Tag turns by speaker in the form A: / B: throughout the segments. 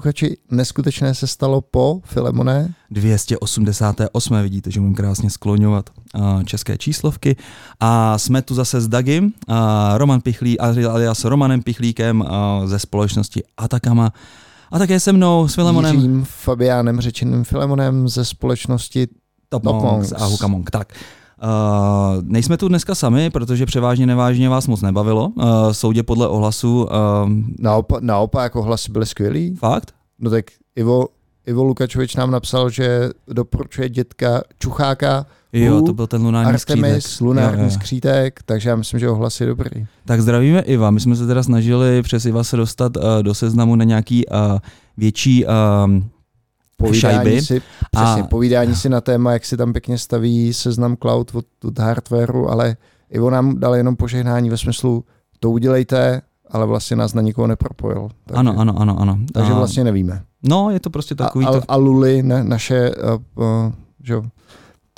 A: posluchači, neskutečné se stalo po Filemoné?
B: 288. Vidíte, že můžu krásně skloňovat uh, české číslovky. A jsme tu zase s Dagim, uh, Roman Pichlí, alias Romanem Pichlíkem uh, ze společnosti Atakama. A také se mnou, s Filemonem.
A: Jiřím Fabiánem, řečeným Filemonem ze společnosti
B: Top, Top Monks a Hukamong. Tak. Uh, nejsme tu dneska sami, protože převážně nevážně vás moc nebavilo. Uh, soudě podle ohlasu. Uh,
A: Naopak, naopak ohlasy byly skvělý.
B: Fakt?
A: No tak Ivo, Ivo Lukačovič nám napsal, že doporučuje dětka Čucháka,
B: Jo, to byl ten lunární
A: Artemis,
B: skřítek.
A: lunární
B: jo, jo.
A: skřítek, takže já myslím, že ohlas je dobrý.
B: Tak zdravíme Iva. My jsme se teda snažili přes Iva se dostat uh, do seznamu na nějaký uh, větší uh,
A: Povídání
B: šajby.
A: si, přesně, a... povídání si na téma, jak si tam pěkně staví seznam cloud od, od hardwareu, ale Ivo nám dal jenom požehnání ve smyslu, to udělejte, ale vlastně nás na nikoho nepropojil.
B: Takže, ano, ano, ano, ano.
A: Takže
B: A-
A: vlastně nevíme.
B: No, je to prostě takový
A: a, a, a Luli, ne, naše, uh, uh, že jo,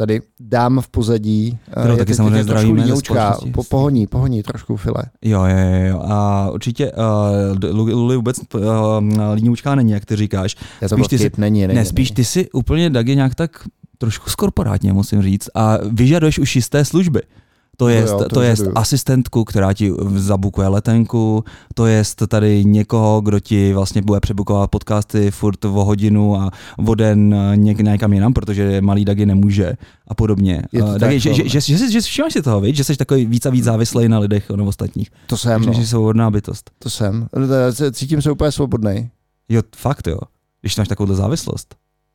A: tady dám v pozadí. uh,
B: Kterou taky samozřejmě zdravíme
A: po, pohoní, pohoní trošku file.
B: Jo, jo, jo. A určitě uh, Luli vůbec uh, líňoučká není, jak ty říkáš.
A: Já
B: Spíš ty si-
A: není, není,
B: ne, spíš
A: není.
B: ty si úplně, Dagi, nějak tak trošku skorporátně, musím říct, a vyžaduješ už jisté služby. To je,
A: jo,
B: to, je asistentku, která ti zabukuje letenku, to je tady někoho, kdo ti vlastně bude přebukovat podcasty furt o hodinu a o den eh, něk, někam jinam, protože malý Dagi nemůže a podobně.
A: Je to tak,
B: Dagi, že,
A: no.
B: že, že, že, že, že všímáš si toho, viď? že jsi takový víc a víc závislý na lidech nebo ostatních.
A: To jsem,
B: Že
A: no,
B: jsi svobodná bytost.
A: to jsem. Cítím se úplně svobodný.
B: Jo, fakt jo. Když máš takovou závislost.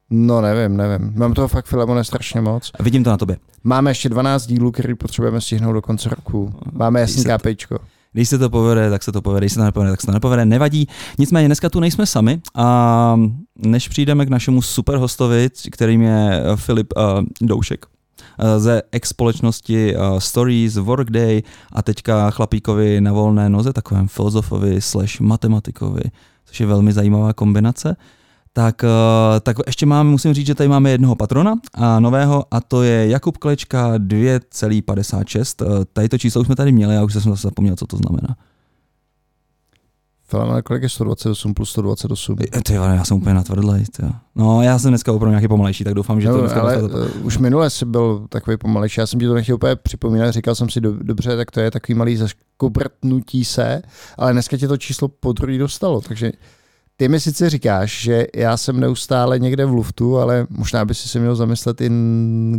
A: No nevím, nevím. Mám toho fakt Filemone strašně moc.
B: A vidím to na tobě.
A: Máme ještě 12 dílů, který potřebujeme stihnout do konce roku. Máme jasný KPIčko.
B: Když se to povede, tak se to povede, když se to nepovede, tak se to nepovede, nevadí. Nicméně dneska tu nejsme sami a než přijdeme k našemu super hostovi, kterým je eh, Filip uh, Doušek eh, ze ex-společnosti uh, Stories, Workday a teďka chlapíkovi na volné noze, takovém filozofovi slash matematikovi, což je velmi zajímavá kombinace. Tak, eh, tak ještě máme, musím říct, že tady máme jednoho patrona a nového a to je Jakub Klečka 2,56. Eh, Tady to číslo už jsme tady měli, já už jsem zase zapomněl, co to znamená.
A: Filemone, kolik je 128 plus 128?
B: Eh, Ty, já jsem úplně natvrdlej, ty. jo. No, já jsem dneska opravdu nějaký pomalejší, tak doufám, že to
A: No,
B: dneska
A: ale
B: to.
A: už minule jsi byl takový pomalejší, já jsem ti to nechtěl úplně připomínat, říkal jsem si, do, dobře, tak to je takový malý zaškobrtnutí se, ale dneska tě to číslo po druhý dostalo, takže ty mi sice říkáš, že já jsem neustále někde v luftu, ale možná by si se měl zamyslet i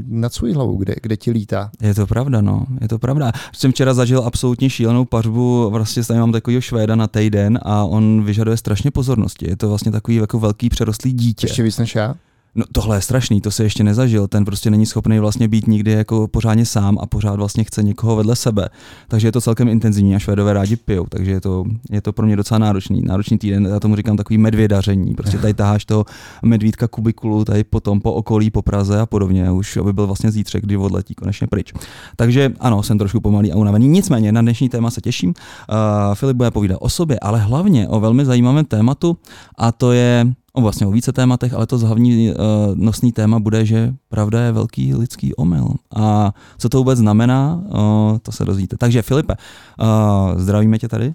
A: nad svou hlavou, kde, kde ti lítá.
B: Je to pravda, no, je to pravda. Jsem včera zažil absolutně šílenou pařbu, vlastně tady mám takového Švéda na týden a on vyžaduje strašně pozornosti. Je to vlastně takový jako velký přerostlý dítě.
A: Ještě víc než já?
B: No tohle je strašný, to se ještě nezažil. Ten prostě není schopný vlastně být nikdy jako pořádně sám a pořád vlastně chce někoho vedle sebe. Takže je to celkem intenzivní a Švédové rádi pijou, takže je to, je to pro mě docela náročný. Náročný týden, já tomu říkám takový medvědaření. Prostě tady taháš toho medvídka kubikulu tady potom po okolí, po Praze a podobně, už aby byl vlastně zítřek, kdy odletí konečně pryč. Takže ano, jsem trošku pomalý a unavený. Nicméně na dnešní téma se těším. Uh, Filip bude povídat o sobě, ale hlavně o velmi zajímavém tématu a to je o vlastně o více tématech, ale to hlavní uh, nosný téma bude, že pravda je velký lidský omyl. A co to vůbec znamená, uh, to se dozvíte. Takže Filipe, uh, zdravíme tě tady.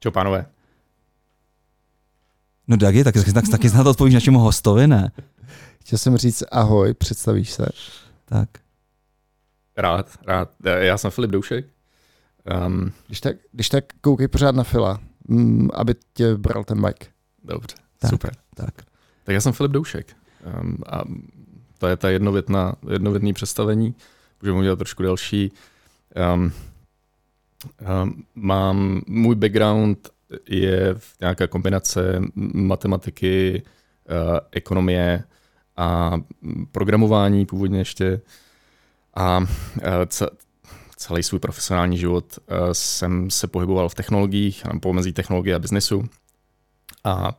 C: Čau, pánové.
B: No Dagi, tak, tak, tak taky snad odpovíš našemu hostovi, ne?
A: Chtěl jsem říct ahoj, představíš se.
B: Tak.
C: Rád, rád. Já jsem Filip Doušek. Um,
A: Když tak, když tak koukej pořád na Fila, mm, aby tě bral ten mic.
C: dobře,
B: Tak.
C: super.
B: Tak.
C: Tak já jsem Filip Doušek. Um, a to je ta jednovětná, jednovětný představení. Můžeme udělat trošku delší. Um, um, mám, můj background je v nějaká kombinace matematiky, uh, ekonomie a programování původně ještě. A uh, ce, celý svůj profesionální život uh, jsem se pohyboval v technologiích, pomezí technologie a biznesu. A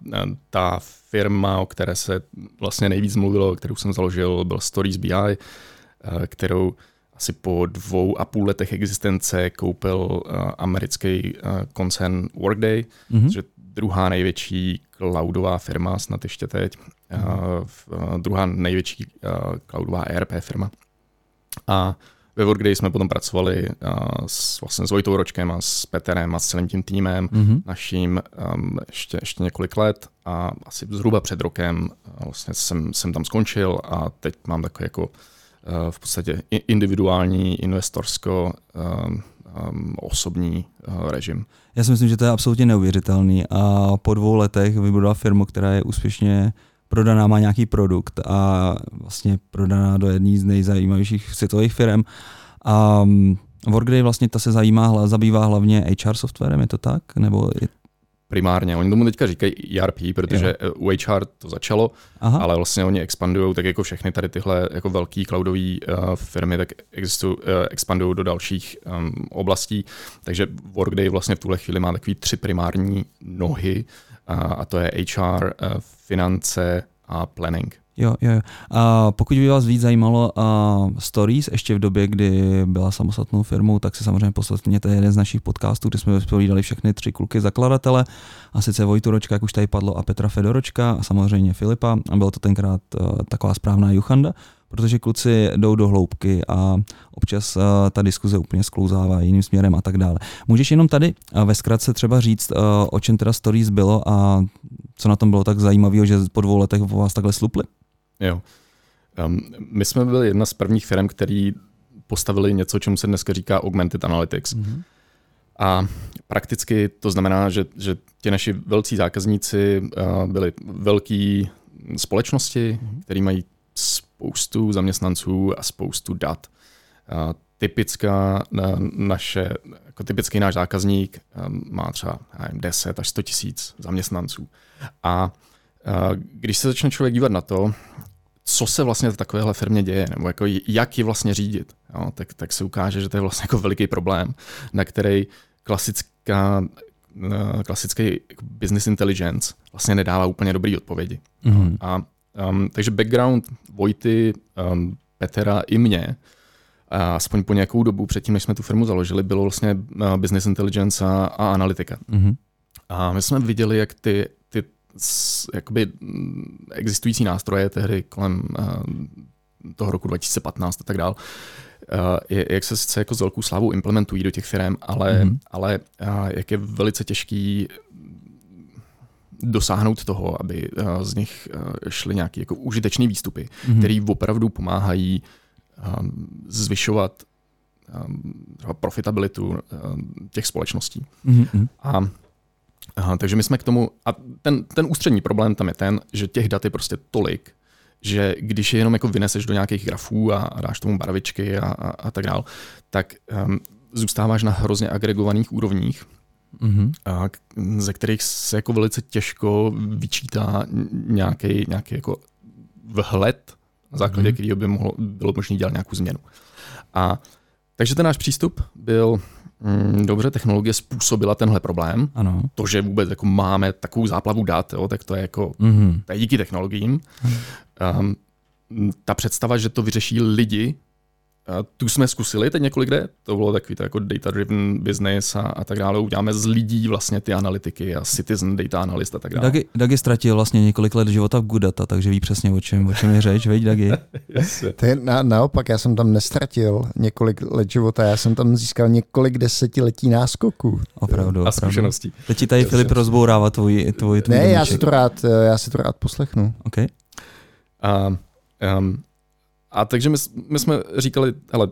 C: ta firma, o které se vlastně nejvíc mluvilo, kterou jsem založil, byl Stories BI, uh, kterou asi po dvou a půl letech existence koupil uh, americký uh, koncern Workday,
B: Mhm.
C: což je druhá největší cloudová firma, snad ještě teď, uh, druhá největší cloudová ERP firma. A ve Workday jsme potom pracovali s, vlastně s Vojtou Ročkem a s Peterem a s celým tím týmem mm-hmm. naším um, ještě, ještě několik let a asi zhruba před rokem vlastně jsem, jsem tam skončil a teď mám takový jako uh, v podstatě individuální investorsko um, um, osobní uh, režim.
B: Já si myslím, že to je absolutně neuvěřitelný a po dvou letech vybudovala firmu, která je úspěšně prodaná, má nějaký produkt a vlastně prodaná do jedné z nejzajímavějších světových firm. A um, Workday vlastně ta se zajímá, zabývá hlavně HR softwarem, je to tak? Nebo je...
C: Primárně, oni tomu teďka říkají ERP, protože jo. u HR to začalo, Aha. ale vlastně oni expandují, tak jako všechny tady tyhle jako velký cloudové uh, firmy, tak existují, uh, expandují do dalších um, oblastí, takže Workday vlastně v tuhle chvíli má takový tři primární nohy, uh, a to je HR, uh, finance a planning.
B: Jo, jo, jo. A pokud by vás víc zajímalo uh, Stories, ještě v době, kdy byla samostatnou firmou, tak se samozřejmě poslechněte jeden z našich podcastů, kde jsme vypovídali všechny tři kluky zakladatele, a sice Vojturočka, jak už tady padlo, a Petra Fedoročka, a samozřejmě Filipa. A bylo to tenkrát uh, taková správná Juchanda protože kluci jdou do hloubky a občas uh, ta diskuze úplně sklouzává jiným směrem a tak dále. Můžeš jenom tady uh, ve zkratce třeba říct, uh, o čem teda Stories bylo a co na tom bylo tak zajímavého, že po dvou letech vás takhle slupli?
C: Jo. Um, my jsme byli jedna z prvních firm, který postavili něco, čemu se dneska říká augmented analytics. Mm-hmm. A prakticky to znamená, že, že ti naši velcí zákazníci uh, byli velké společnosti, mm-hmm. které mají spoustu zaměstnanců a spoustu dat. Uh, typická na naše, jako typický náš zákazník um, má třeba nevím, 10 až 100 tisíc zaměstnanců. A když se začne člověk dívat na to, co se vlastně v takovéhle firmě děje, nebo jako jak ji vlastně řídit, jo, tak, tak se ukáže, že to je vlastně jako veliký problém, na který klasická, klasický business intelligence vlastně nedává úplně dobrý odpovědi. Mm-hmm. A um, takže background Vojty, um, Petra i mě, a aspoň po nějakou dobu předtím, než jsme tu firmu založili, bylo vlastně uh, business intelligence a, a analytika. Mm-hmm. A my jsme viděli, jak ty jakoby mm, existující nástroje tehdy kolem uh, toho roku 2015 a tak dál, uh, jak se sice jako s velkou slávou implementují do těch firm, ale, mm-hmm. ale uh, jak je velice těžký dosáhnout toho, aby z nich šly nějaké jako užitečné výstupy, mm-hmm. které opravdu pomáhají zvyšovat profitabilitu těch společností. Mm-hmm. A Aha, takže my jsme k tomu, a ten, ten ústřední problém tam je ten, že těch dat je prostě tolik, že když je jenom jako vyneseš do nějakých grafů a, a dáš tomu barvičky a, a, a tak dál, tak um, zůstáváš na hrozně agregovaných úrovních, mm-hmm. a, ze kterých se jako velice těžko vyčítá nějaký, nějaký jako vhled, na základě mm-hmm. kterého by mohlo, bylo možné dělat nějakou změnu. A takže ten náš přístup byl dobře, technologie způsobila tenhle problém. Ano. To, že vůbec jako máme takovou záplavu dat, jo, tak to je jako mm-hmm. to je díky technologiím. Um, ta představa, že to vyřeší lidi, a tu jsme zkusili teď několik let, to bylo takový to jako data-driven business a, a tak dále. Uděláme z lidí vlastně ty analytiky a citizen data analyst a tak dále.
B: Dagi, Dagi ztratil vlastně několik let života v Gudata, takže ví přesně o čem, o čem je řeč, veď Dagi?
A: to je na, naopak, já jsem tam nestratil několik let života, já jsem tam získal několik desetiletí náskoků.
B: Opravdu,
C: a zkušeností.
B: Teď ti tady Filip rozbourává tvůj, tvůj, tvůj
A: Ne, já si, to rád, já si to rád poslechnu.
B: Okay.
C: Um, um, a takže my, my jsme říkali, hele,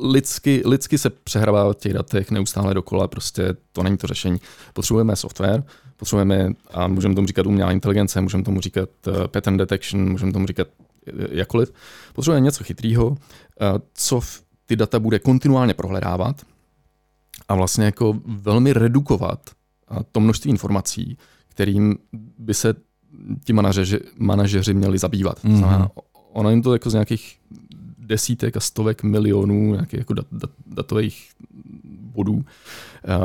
C: lidsky, lidsky se přehrává v těch datech neustále dokola, prostě to není to řešení. Potřebujeme software, potřebujeme, a můžeme tomu říkat umělá inteligence, můžeme tomu říkat uh, pattern detection, můžeme tomu říkat uh, jakkoliv. Potřebujeme něco chytrého, uh, co ty data bude kontinuálně prohledávat a vlastně jako velmi redukovat to množství informací, kterým by se ti manažeři, manažeři měli zabývat. Mm-hmm. Ono jim to jako z nějakých desítek a stovek milionů nějakých jako dat, dat, datových bodů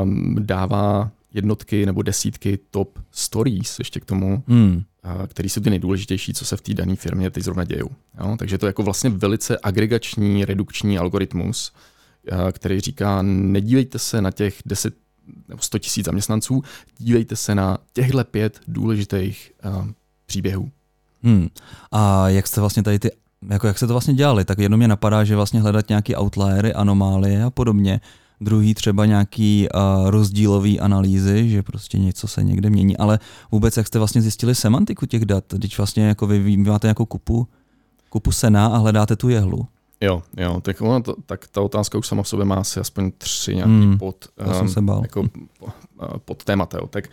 C: um, dává jednotky nebo desítky top stories ještě k tomu, hmm. který jsou ty nejdůležitější, co se v té dané firmě teď zrovna dějou. Jo? Takže to je jako vlastně velice agregační, redukční algoritmus, který říká, nedívejte se na těch 10 nebo 100 tisíc zaměstnanců, dívejte se na těchto pět důležitých uh, příběhů.
B: Hmm. A jak jste vlastně tady ty jako jak se to vlastně dělali, tak jedno mě napadá, že vlastně hledat nějaký outliery, anomálie a podobně. Druhý třeba nějaký uh, rozdílový analýzy, že prostě něco se někde mění, ale vůbec jak jste vlastně zjistili semantiku těch dat, když vlastně jako vy, vy máte nějakou kupu, kupu sena a hledáte tu jehlu.
C: Jo, jo, tak, ono to, tak ta otázka už sama v sobě má asi aspoň tři nějaký hmm, pod,
B: um, se bál.
C: jako, pod témata. Tak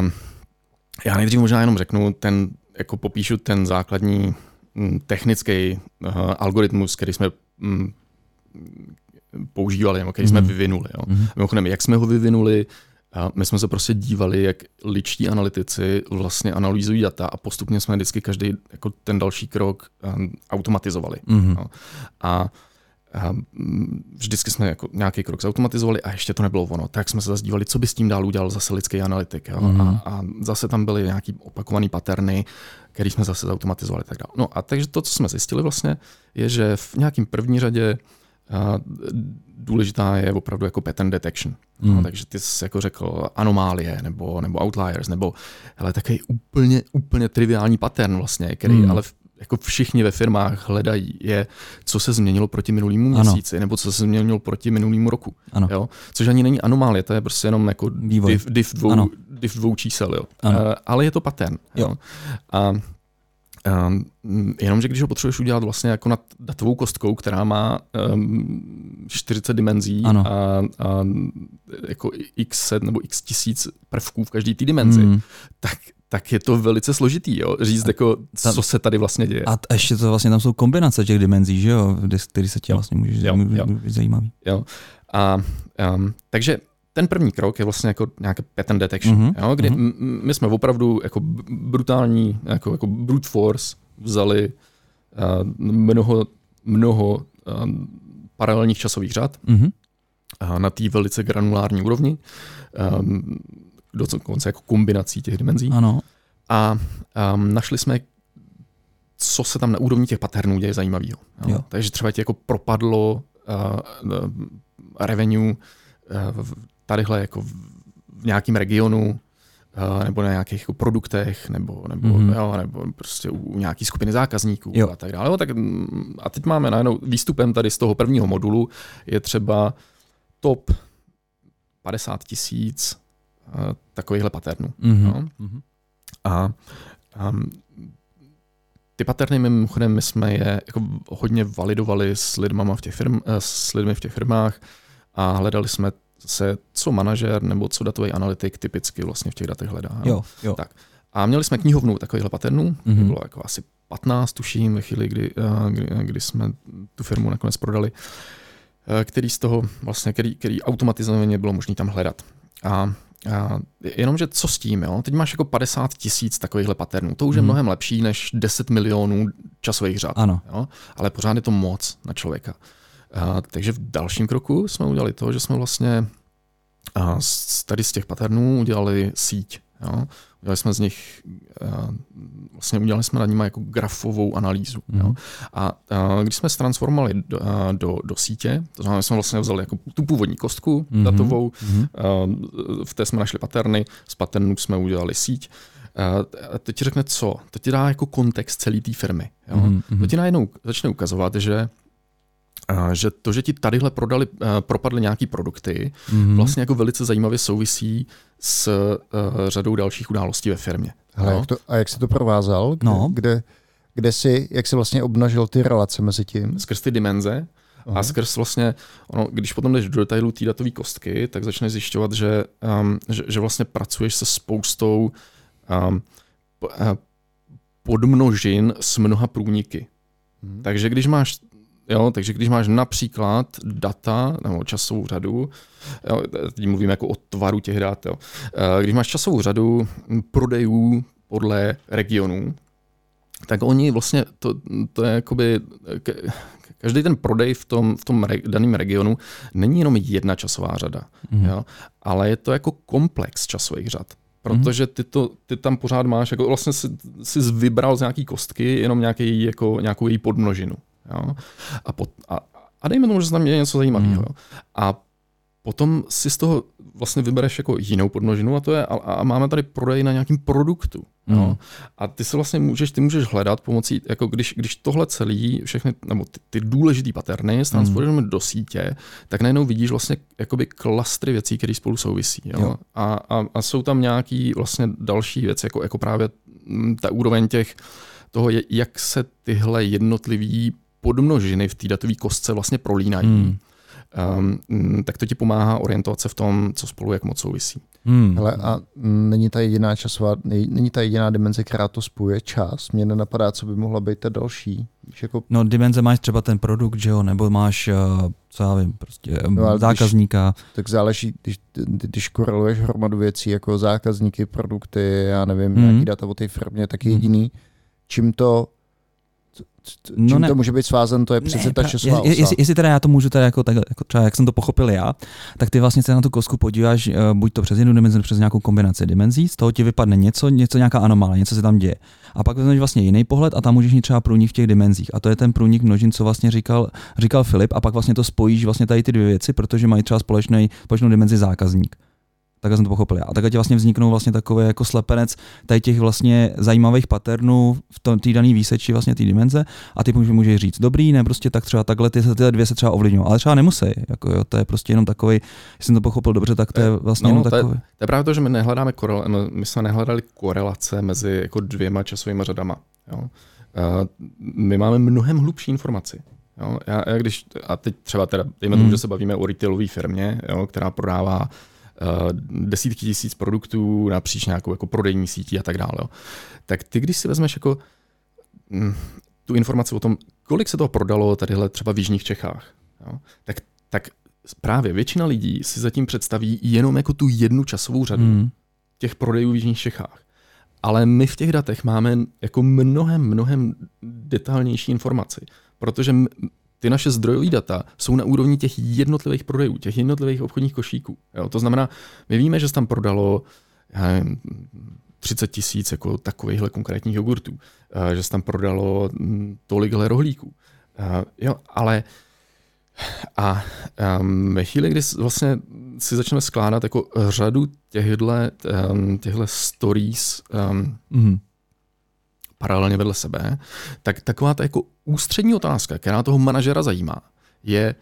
C: um, já nejdřív možná jenom řeknu, ten, jako popíšu ten základní m, technický uh, algoritmus, který jsme m, používali, nebo který mm-hmm. jsme mhm. vyvinuli. Jo. Mm-hmm. Mimochodem, jak jsme ho vyvinuli, a my jsme se prostě dívali, jak ličtí analytici vlastně analýzují data a postupně jsme vždycky každý jako ten další krok um, automatizovali. Mm-hmm. No. A a vždycky jsme jako nějaký krok zautomatizovali a ještě to nebylo ono. Tak jsme se zase dívali, co by s tím dál udělal zase lidský analytik. Jo? Mm. A, a zase tam byly nějaký opakovaný paterny, který jsme zase zautomatizovali. Tak dále. No a takže to, co jsme zjistili vlastně, je, že v nějakým první řadě a důležitá je opravdu jako pattern detection. Mm. No, takže ty jsi jako řekl anomálie nebo, nebo outliers, nebo hele, takový úplně, úplně triviální pattern vlastně, který mm. ale jako všichni ve firmách hledají, je, co se změnilo proti minulému měsíci, ano. nebo co se změnilo proti minulému roku. Ano. Jo? Což ani není anomálie, to je prostě jenom jako div, div, dvou, div dvou čísel. Jo? Ano. Uh, ale je to pattern. Jo? Jo? A Um, jenomže když ho potřebuješ udělat vlastně jako nad datovou kostkou, která má um, 40 dimenzí a, a jako x set nebo x tisíc prvků v každé té dimenzi, mm. tak tak je to velice složitý, jo? říct, a jako, ta, co se tady vlastně děje.
B: A ještě to vlastně tam jsou kombinace těch dimenzí, že jo, který se tě vlastně může jo, jo. zajímavý.
C: Jo. A, um, takže ten první krok je vlastně jako nějaké pattern detection, mm-hmm. jo, kdy mm-hmm. my jsme opravdu jako brutální, jako, jako brute force vzali uh, mnoho, mnoho uh, paralelních časových řad mm-hmm. uh, na té velice granulární úrovni, um, dokonce jako kombinací těch dimenzí.
B: Ano.
C: A um, našli jsme co se tam na úrovni těch patternů děje zajímavého. Takže třeba ti jako propadlo uh, revenue uh, tadyhle jako v nějakém regionu, eh, nebo na nějakých jako produktech, nebo, nebo, mm. jo, nebo prostě u nějaké skupiny zákazníků jo. a tak dále. Jo, tak, mm, a teď máme najednou výstupem tady z toho prvního modulu je třeba top 50 tisíc uh, takovýchhle paternů. Mm-hmm. No? A um, ty paterny mimochodem my jsme je jako hodně validovali s, lidmama v těch firm, eh, s lidmi v těch firmách a hledali jsme se co manažer nebo co datový analytik typicky vlastně v těch datech hledá.
B: Jo, jo.
C: Tak. A měli jsme knihovnu takovýchhle paternů, mm-hmm. bylo jako asi 15, tuším, ve chvíli, kdy, eh, kdy, kdy jsme tu firmu nakonec prodali, eh, který z toho vlastně, který, který automatizovaně bylo možné tam hledat. A a jenomže co s tím, jo? Teď máš jako 50 tisíc takovýchhle paternů. To už je mm. mnohem lepší než 10 milionů časových řad.
B: Ano.
C: Jo? Ale pořád je to moc na člověka. A, takže v dalším kroku jsme udělali to, že jsme vlastně a, z, tady z těch paternů udělali síť. Jo? Udělali jsme z nich, a, vlastně udělali jsme nad nimi jako grafovou analýzu. Mm. Jo? Mhm. A, a když jsme se transformovali do, a, do, do sítě, to znamená, že jsme vlastně vzali jako tu původní kostku mm. datovou, mm. V té jsme našli paterny, z paternů jsme udělali síť, a to ti řekne co? To ti dá jako kontext celé té firmy. Jo? Mm-hmm. To ti najednou začne ukazovat, že že to, že ti tadyhle prodali, eh, propadly nějaký produkty, mm-hmm. vlastně jako velice zajímavě souvisí s uh, řadou dalších událostí ve firmě.
A: Hele, no? jak to, a jak jsi to provázal? Kde, no. kde, kde jsi, jak jsi vlastně obnažil ty relace mezi tím?
C: Skrz ty dimenze Aha. a skrz vlastně, ono, když potom jdeš do detailu té datové kostky, tak začneš zjišťovat, že, um, že, že vlastně pracuješ se spoustou um, podmnožin s mnoha průniky. Hmm. Takže když máš Jo, takže když máš například data nebo časovou řadu, jo, teď mluvím jako o tvaru těch dat, jo, eh, když máš časovou řadu prodejů podle regionů, tak oni vlastně, to, to je jakoby, každý ten prodej v tom, v tom re, daném regionu není jenom jedna časová řada, mm. jo, ale je to jako komplex časových řad. Protože ty, to, ty tam pořád máš, jako vlastně jsi, jsi vybral z nějaký kostky jenom nějaký, jako, nějakou její podmnožinu. Jo? A, pot, a, a dejme tomu, že se tam je něco zajímavého. Mm. A potom si z toho vlastně vybereš jako jinou podmnožinu a to je, a, a máme tady prodej na nějakým produktu. Mm. No. A ty se vlastně můžeš, ty můžeš hledat pomocí, jako když, když tohle celý, všechny, nebo ty, ty důležité paterny transformujeme mm. do sítě, tak najednou vidíš vlastně jakoby klastry věcí, které spolu souvisí. Jo? Jo. A, a, a, jsou tam nějaký vlastně další věci, jako, jako právě ta úroveň těch, toho, jak se tyhle jednotlivý podmnožiny v té datové kostce vlastně prolínají. Mm um, tak to ti pomáhá orientovat se v tom, co spolu jak moc souvisí.
A: Hmm. Hele, a není ta jediná časová, není ta jediná dimenze, která to spojuje čas. Mně nenapadá, co by mohla být ta další. Víš, jako...
B: No dimenze máš třeba ten produkt, že jo, nebo máš, uh, co já vím, prostě no, zákazníka.
A: Když, tak záleží, když, když koreluješ hromadu věcí, jako zákazníky, produkty, já nevím, hmm. nějaký data o té firmě, tak hmm. jediný, hmm. čím to no čím ne. to může být svázen, to je přece ne, ta časová
B: je, jestli, jestli teda já to můžu teda jako, tak, jako třeba jak jsem to pochopil já, tak ty vlastně se na tu kosku podíváš, uh, buď to přes jednu dimenzi, přes nějakou kombinaci dimenzí, z toho ti vypadne něco, něco nějaká anomálie, něco se tam děje. A pak vezmeš vlastně jiný pohled a tam můžeš mít třeba průnik v těch dimenzích. A to je ten průnik množin, co vlastně říkal, říkal Filip, a pak vlastně to spojíš vlastně tady ty dvě věci, protože mají třeba společný, společnou dimenzi zákazník. Tak jsem to pochopil. A tak ti vlastně vzniknou vlastně takový jako slepenec tady těch vlastně zajímavých patternů v té dané výseči vlastně té dimenze a ty může, může říct, dobrý, ne, prostě tak třeba takhle ty, tyhle dvě se třeba ovlivňují, ale třeba nemusí, jako jo, to je prostě jenom takový, jestli jsem to pochopil dobře, tak to je eh, vlastně no, jenom
C: to
B: takový. Je,
C: to je právě to, že my nehledáme korel, my jsme nehledali korelace mezi jako dvěma časovými řadama. Jo. Uh, my máme mnohem hlubší informaci. Jo. Já, já když, a teď třeba teda, dejme tomu, hmm. že se bavíme o retailové firmě, jo, která prodává desítky tisíc produktů napříč nějakou jako prodejní sítí a tak dále. Jo. Tak ty, když si vezmeš jako mm, tu informaci o tom, kolik se toho prodalo tadyhle třeba v Jižních Čechách, jo, tak, tak právě většina lidí si zatím představí jenom jako tu jednu časovou řadu mm. těch prodejů v Jižních Čechách. Ale my v těch datech máme jako mnohem, mnohem detailnější informaci, protože ty naše zdrojové data jsou na úrovni těch jednotlivých prodejů, těch jednotlivých obchodních košíků. Jo? To znamená, my víme, že se tam prodalo já nevím, 30 tisíc jako takovýchhle konkrétních jogurtů, že se tam prodalo hm, tolikhle rohlíků. Jo, ale a um, ve chvíli, kdy vlastně si začneme skládat jako řadu těchto, um, těchto stories um, mm paralelně vedle sebe, tak taková ta jako ústřední otázka, která toho manažera zajímá, je,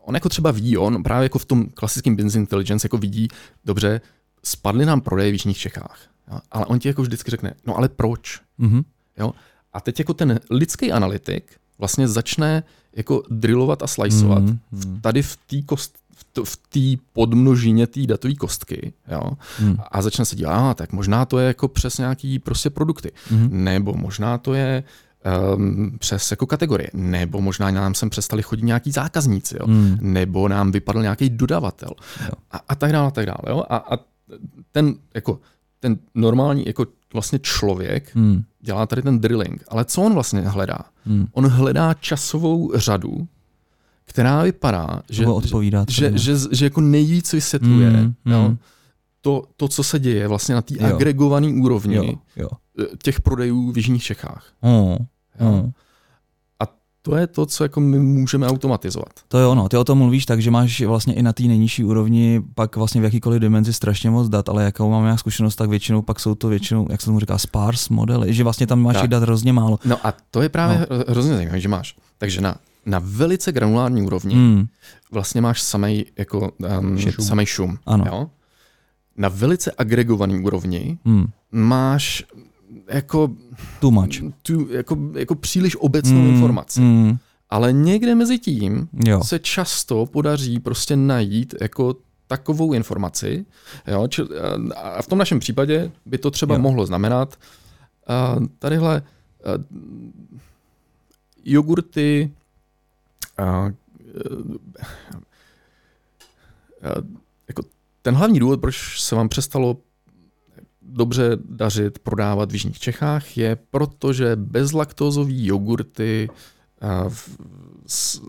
C: on jako třeba ví, on právě jako v tom klasickém business intelligence jako vidí, dobře, spadly nám prodeje v Jižních Čechách, jo? ale on ti jako vždycky řekne, no ale proč? Mm-hmm. Jo? A teď jako ten lidský analytik vlastně začne jako drillovat a sliceovat mm-hmm. tady v té kost, v té podmnožině té datové kostky jo? Hmm. a začne se dívat, ah, tak možná to je jako přes nějaký prostě produkty, hmm. nebo možná to je um, přes jako kategorie, nebo možná nám sem přestali chodit nějaký zákazníci, jo? Hmm. nebo nám vypadl nějaký dodavatel a, a tak dále, a tak dále. Jo? A, a ten, jako, ten normální jako vlastně člověk hmm. dělá tady ten drilling, ale co on vlastně hledá? Hmm. On hledá časovou řadu, která vypadá, že, odpovídat, že, že, že, že jako nejvíc vysvětluje mm, jo, mm. To, to, co se děje vlastně na té agregované úrovni jo, jo. Eh, těch prodejů v Jižních Čechách. Mm, jo. Mm. A to je to, co jako my můžeme automatizovat.
B: To je ono, ty o tom mluvíš tak, že máš vlastně i na té nejnižší úrovni pak vlastně v jakýkoliv dimenzi strašně moc dat, ale jakou mám já zkušenost, tak většinou pak jsou to většinou, jak se tomu říká, sparse modely, že vlastně tam máš tak. dat hrozně málo.
C: No a to je právě no. hrozně zajímavé, že máš. Takže na na velice granulární úrovni hmm. vlastně máš samej, jako, um, šum. samej šum. Ano. Jo? Na velice agregovaný úrovni hmm. máš jako,
B: Too much.
C: Tu, jako, jako příliš obecnou hmm. informaci. Hmm. Ale někde mezi tím jo. se často podaří prostě najít jako takovou informaci. Jo? Či, a v tom našem případě by to třeba jo. mohlo znamenat uh, tadyhle uh, jogurty a, a, jako ten hlavní důvod, proč se vám přestalo dobře dařit prodávat v Jižních Čechách, je proto, že bezlaktózový jogurty a, v, s,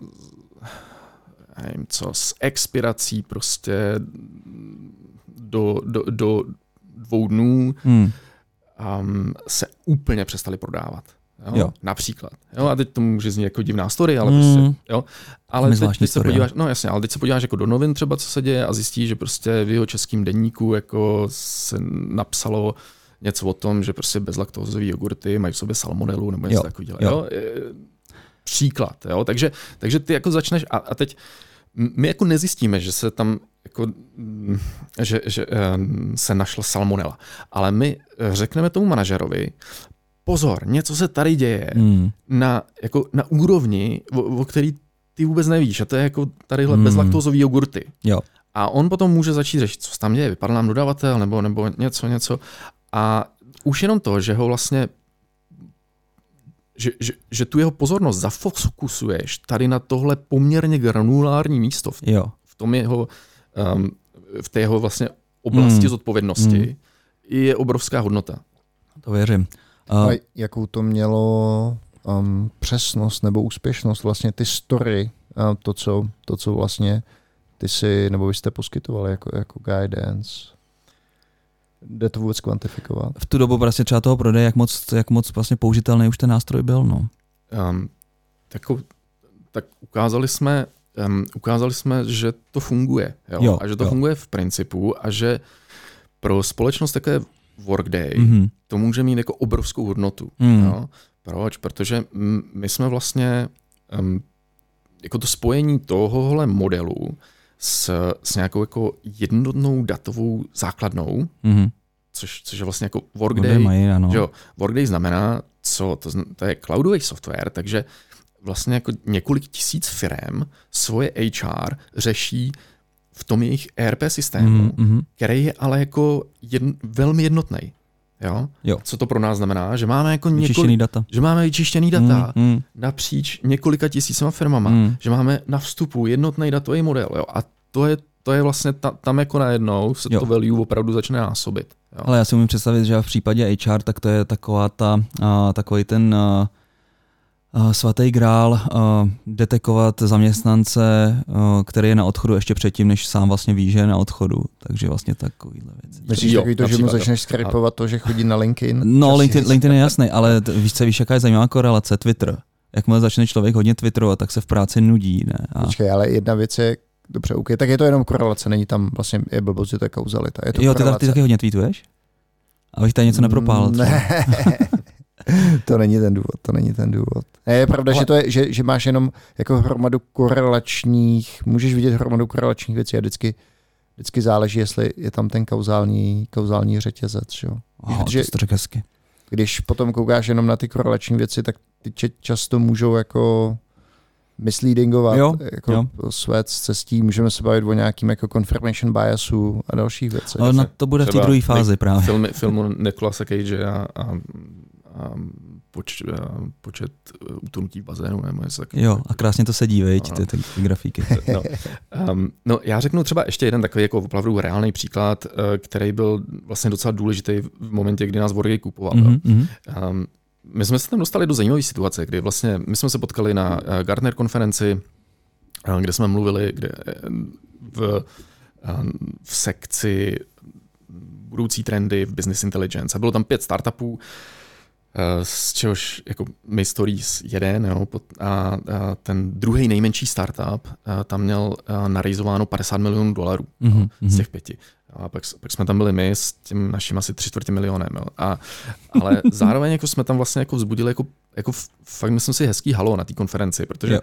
C: nevím co, s expirací prostě do, do, do dvou dnů hmm. um, se úplně přestali prodávat. Jo?
B: Jo.
C: Například. Jo? A teď to může znít jako divná story, ale
B: Mm.
C: prostě, jo. Ale teď, teď se podíváš, no jasně, ale teď se podíváš jako do novin třeba, co se děje a zjistíš, že prostě v jeho českém denníku jako se napsalo něco o tom, že prostě bezlaktózové jogurty mají v sobě salmonelu nebo něco takového.
B: jo.
C: Jo? E, Příklad. Jo? Takže, takže ty jako začneš a, a teď my jako nezjistíme, že se tam jako, že, že se našla salmonela. Ale my řekneme tomu manažerovi, pozor, něco se tady děje
B: Mm.
C: na, jako, na úrovni, o, o který ty vůbec nevíš. A to je jako tadyhle
B: Hmm.
C: hmm. bezlaktózový jogurty.
B: Jo.
C: A on potom může začít řešit, co se tam děje, vypadl nám dodavatel nebo, nebo něco, něco. A už jenom to, že ho vlastně že, že, že tu jeho pozornost zafokusuješ tady na tohle poměrně granulární místo v,
B: Jo.
C: v tom jeho, um, v té jeho vlastně oblasti
B: Mm.
C: zodpovědnosti,
B: Mm.
C: je obrovská hodnota.
B: To věřím.
A: A jakou to mělo um, přesnost nebo úspěšnost, vlastně ty story, uh, to, co, to, co vlastně ty si, nebo vy jste poskytovali jako, jako guidance. Jde to vůbec kvantifikovat?
B: v tu dobu prostě třeba toho prodeje, jak moc, jak moc vlastně použitelný už ten nástroj byl, no.
C: Um, tak, tak ukázali jsme, um, ukázali jsme, že to funguje. Jo?
B: Jo,
C: a že to
B: jo.
C: funguje v principu a že pro společnost také Workday
B: Mm-hmm.
C: to může mít jako obrovskou hodnotu.
B: Mm.
C: Jo? Proč? Protože my jsme vlastně um, jako to spojení tohohle modelu s, s nějakou jako jednotnou datovou základnou,
B: Mm-hmm.
C: což, což je vlastně jako
B: Workday
C: Workday,
B: mají, ano.
C: že jo, Workday znamená, co to, to je cloudový software, takže vlastně jako několik tisíc firm svoje HR řeší v tom jejich ERP systému, mm.
B: Mm-hmm.
C: který je ale jako jedn, velmi jednotný. Jo?
B: Jo.
C: Co to pro nás znamená? Že máme jako
B: Vyčištěný
C: několik,
B: data.
C: že máme vyčištěný data mm.
B: Mm,
C: napříč několika tisícima firmama,
B: mm.
C: že máme na vstupu jednotný datový model. Jo? A to je, to je vlastně ta, tam jako najednou se
B: Jo.
C: to value opravdu začne násobit. Jo?
B: Ale já si umím představit, že v případě HR, tak to je taková ta, a, takový ten a, svatý grál a, detekovat zaměstnance, a, který je na odchodu ještě předtím, než sám vlastně ví, že je na odchodu. Takže vlastně takovýhle věci.
A: Myslíš
C: Jo,
A: takový to, že mu začneš skrypovat to, že chodí na LinkedIn?
B: No. LinkedIn, LinkedIn je jasný, ale víš co, víš, jaká je zajímavá korelace? Twitter. Jakmile začne člověk hodně twitterovat, tak se v práci nudí, ne? A
A: Počkej, ale jedna věc je, dobře, OK, tak je to jenom korelace, není tam vlastně, je blbost, že to je kauzalita. Je to
B: jo, ty,
A: korelace.
B: ty taky hodně tweetuješ? Abych tady něco nepropálil. třeba.
A: Ne, to není ten důvod, to není ten důvod. Ne, je pravda,
B: Ale-
A: že, to je, že, že máš jenom jako hromadu korelačních, můžeš vidět hromadu korelačních věcí a vždycky, vždycky záleží, jestli je tam ten kauzální, kauzální řetězec. Že? jo.
B: Aha,
A: Protože-
B: to řekl hezky.
A: Když potom koukáš jenom na ty korelační věci, tak ty často můžou jako misleadingovat,
B: Jo,
A: jako
B: jo.
A: svět s cestí, můžeme se bavit o nějakým jako confirmation biasu a dalších věcech.
B: Ale na to bude v té druhé fázi právě.
C: filmy, filmu Nicolasa Cage a, a poč, a počet uh, utonutí v bazénu nebo něco takového.
B: Jo, a krásně to sedí, veď, ty, ty, ty grafiky.
C: No, um, no, já řeknu třeba ještě jeden takový jako opravdu reálný příklad, uh, který byl vlastně docela důležitý v momentě, kdy nás Workday kupoval. jo.
B: Mhm, mhm.
C: Um, my jsme se tam dostali do zajímavé situace, kdy vlastně my jsme se potkali na Gartner konferenci, kde jsme mluvili kde, eh, v, v sekci budoucí trendy v business intelligence. A bylo tam pět startupů, eh, z čehož jako My Stories jeden, jo, a, ten druhý nejmenší startup a tam měl a, narejzováno 50 milionů dolarů
B: Mhm,
C: jo, z
B: mhm.
C: těch pěti. A pak, pak jsme tam byli my s tím naším asi tři čtvrtě milionem. Jo. A, ale zároveň jako jsme tam vlastně jako vzbudili jako, jako fakt myslím si hezký halo na té konferenci, protože
B: Jo.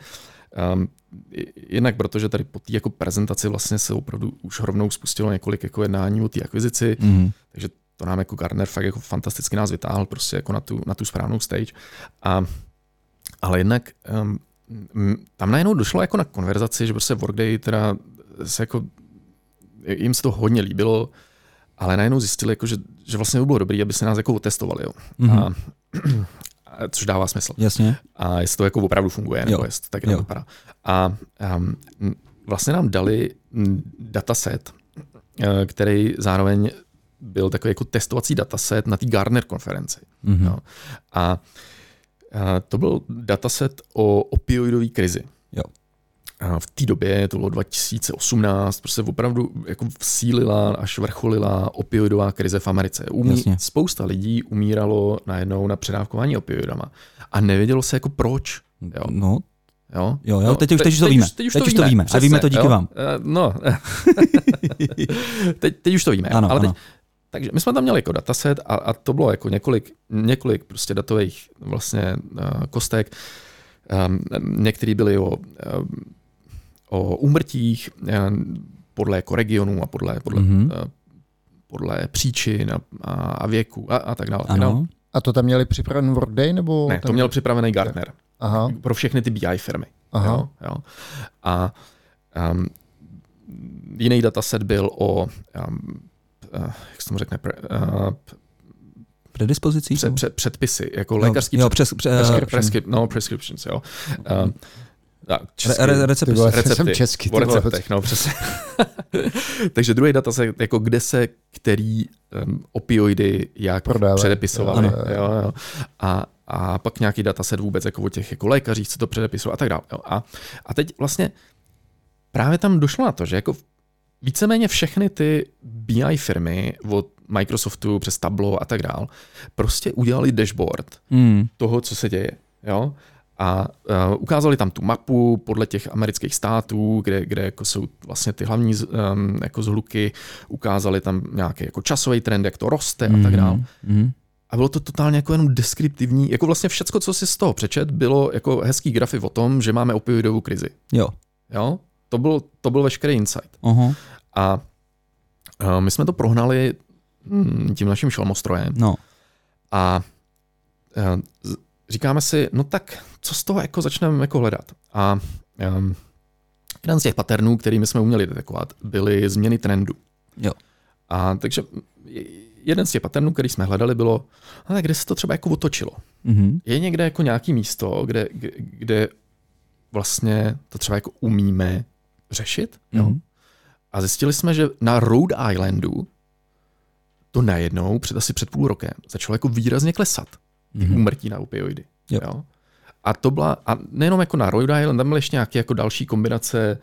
C: um, jednak protože tady po té jako prezentaci vlastně se opravdu už rovnou spustilo několik jako jednání o té akvizici,
B: Mhm.
C: takže to nám jako Gartner fakt jako fantasticky nás vytáhl prostě jako na tu, na tu správnou stage. A, ale jednak um, tam najednou došlo jako na konverzaci, že prostě Workday teda se jako, jim se to hodně líbilo, ale najednou zjistili, jako, že, že vlastně by bylo dobré, aby se nás jako otestovali. Jo.
B: Mhm.
C: A, a, což dává smysl.
B: Jasně.
C: A jestli to jako opravdu funguje, nebo
B: Jo.
C: jestli to tak jenom vypadá. A um, vlastně nám dali dataset, eh, který zároveň byl takový jako testovací dataset na té Gartner konferenci.
B: Mhm.
C: Jo. A, a to byl dataset o opioidové krizi.
B: Jo.
C: a v té době, to bylo 2018, prostě opravdu jako sílila až vrcholila opioidová krize v Americe. Umí,
B: Jasně.
C: spousta lidí umíralo najednou na předávkování opioidama a nevědělo se jako proč. Jo.
B: No,
C: Jo,
B: Jo, jo,
C: No,
B: teď už- teď už to víme.
C: Teď už,
B: Teď
C: to,
B: už to
C: víme.
B: víme. A víme to díky
C: jo.
B: vám.
C: Eh, No, teď, teď už to víme.
B: ano,
C: ale
B: ano.
C: Teď, takže my jsme tam měli jako dataset a, a to bylo jako několik, několik prostě datových vlastně uh, kostek. Um, některý byly o, um, o úmrtích um, podle jako regionů a podle, podle,
B: Mhm.
C: uh, podle příčin a, a, a věku a, a tak dále. a tak dále.
B: Ano,
A: A to tam měli připraven Workday? Nebo
C: Ne, to měl připravený Gartner
A: Aha,
C: pro všechny ty BI firmy.
A: aha.
C: Jo, jo. A um, jiný dataset byl o, um, jak se tomu řekne, pre, uh,
B: predispozicí?
C: před, před, předpisy, jako
B: Jo,
C: lékařský
B: jo,
C: před,
B: přes, pře,
A: prescription.
C: prescrip, no, prescriptions, jo. Česky,
B: re, re,
A: Ty
B: recepty.
A: vole,
C: recepty.
A: jsem česky.
C: o receptech, no přesně. Takže druhý dataset, jako kde se který um, opioidy jak
A: Prodávají.
C: předepisovaly.
B: Ano.
C: Jo, jo. A, a pak nějaký dataset vůbec jako o těch jako lékařích, co to předepisují a tak dále. Jo. A, a teď vlastně právě tam došlo na to, že jako víceméně všechny ty BI firmy od Microsoftu přes Tableau a tak dále prostě udělali dashboard
B: Hmm.
C: toho, co se děje. Jo? A uh, ukázali tam tu mapu podle těch amerických států, kde, kde jako jsou vlastně ty hlavní um, jako zhluky, ukázali tam nějaký jako časový trend, jak to roste a tak dále.
B: Mm.
C: A bylo to totálně jako jenom deskriptivní, jako vlastně všecko, co si z toho přečet, bylo jako hezký grafy o tom, že máme opioidovou krizi.
B: Jo.
C: Jo? To byl, to byl veškerý insight.
B: Aha.
C: A uh, my jsme to prohnali hm, tím naším šelmostrojem
B: No.
C: a uh, říkáme si, no tak co z toho jako začneme jako hledat. A um, jeden z těch patternů, kterými jsme uměli detekovat, byly změny trendu.
B: Jo.
C: A takže jeden z těch patternů, který jsme hledali, bylo, ale kde se to třeba jako otočilo.
B: Mhm.
C: Je někde jako nějaký místo, kde, kde, kde vlastně to třeba jako umíme řešit. Jo?
B: Mhm.
C: A zjistili jsme, že na Rhode Islandu to najednou před asi před půl rokem začalo jako výrazně klesat
B: Mhm.
C: úmrtí na opioidy.
B: Jo.
C: Jo? A to byla, a nejenom jako na Rhode Island, tam byly ještě nějaké jako další kombinace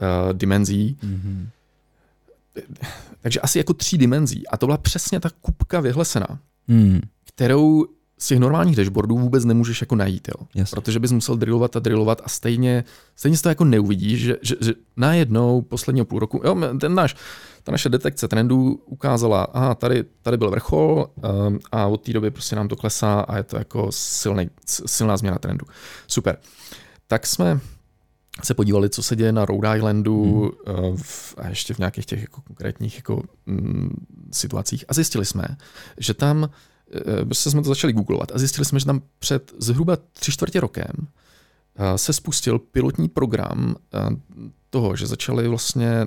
C: uh, dimenzí,
B: Mhm.
C: takže asi jako tří dimenzí. A to byla přesně ta kupka vyhlesená,
B: Hmm.
C: kterou z těch normálních dashboardů vůbec nemůžeš jako najít, jo.
B: Jasně.
C: Protože bys musel drillovat a drillovat a stejně, stejně si to jako neuvidíš, že, že, že najednou posledního půl roku, jo, ten náš, ta naše detekce trendů ukázala, aha, tady, tady byl vrchol um, a od té doby prostě nám to klesá a je to jako silnej, silná změna trendu. Super. Tak jsme se podívali, co se děje na Rhode Islandu mm. v, a ještě v nějakých těch jako konkrétních jako, mm, situacích a zjistili jsme, že tam prostě jsme to začali googlovat a zjistili jsme, že tam před zhruba tři čtvrtě rokem eh, se spustil pilotní program eh, toho, že začali vlastně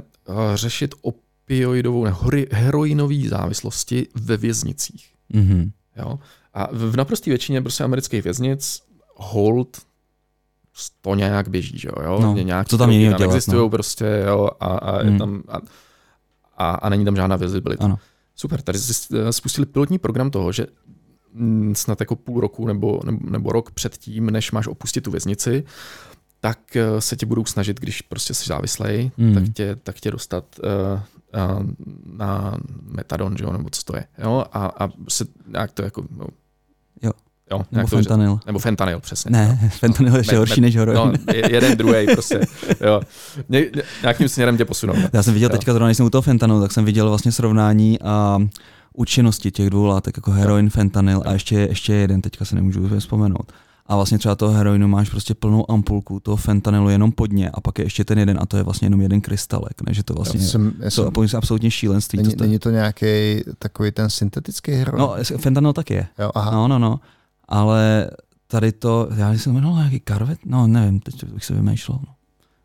C: řešit opioidovou, ne, heroinové závislosti ve věznicích.
B: Mhm.
C: Jo? A v naprosté většině prostě amerických věznic hold to nějak běží, že jo?
B: No,
C: nějaký
B: co tam jinýho dělat,
C: existují
B: no.
C: prostě, jo, a, a, je
B: Hmm.
C: tam, a, a, a není tam žádná visibility.
B: Ano.
C: Super, tady zjist- spustili pilotní program toho, že mm, snad jako půl roku nebo, nebo, nebo rok předtím, než máš opustit tu věznici, tak eh, se tě budou snažit, když prostě jsi závislej,
B: Hmm.
C: tak, tě, tak tě dostat uh, uh, na metadon, že jo, nebo co to je. Jo? A, a se nějak to jako... No,
B: Jo.
C: jo
B: Nebo
C: to,
B: fentanyl.
C: nebo fentanyl, přesně.
B: Ne, fentanyl je ještě horší než heroin.
C: No, je- jeden, druhý, prostě. Jo. Ně, ně- nějakým směrem tě posunou.
B: Já jsem viděl
C: Jo.
B: teďka, zrovna když jsem u toho fentanylu, tak jsem viděl vlastně srovnání a účinnosti těch dvou látek, jako heroin, fentanyl a ještě, ještě jeden, teďka se nemůžu vzpomenout. A vlastně třeba toho heroinu máš prostě plnou ampulku, toho fentanylu jenom podně a pak je ještě ten jeden a to je vlastně jenom jeden krystalek, ne? že to vlastně
A: Já jsem, já
B: to
A: jsem,
B: je absolutně šílenství.
A: není,
B: to,
A: není to nějaký takový ten syntetický heroin?
B: no, fentanyl tak je.
A: jo, aha.
B: No, no, no. Ale tady to, já jsem jmenoval nějaký karvet, no nevím, teď bych se vymýšlel. No.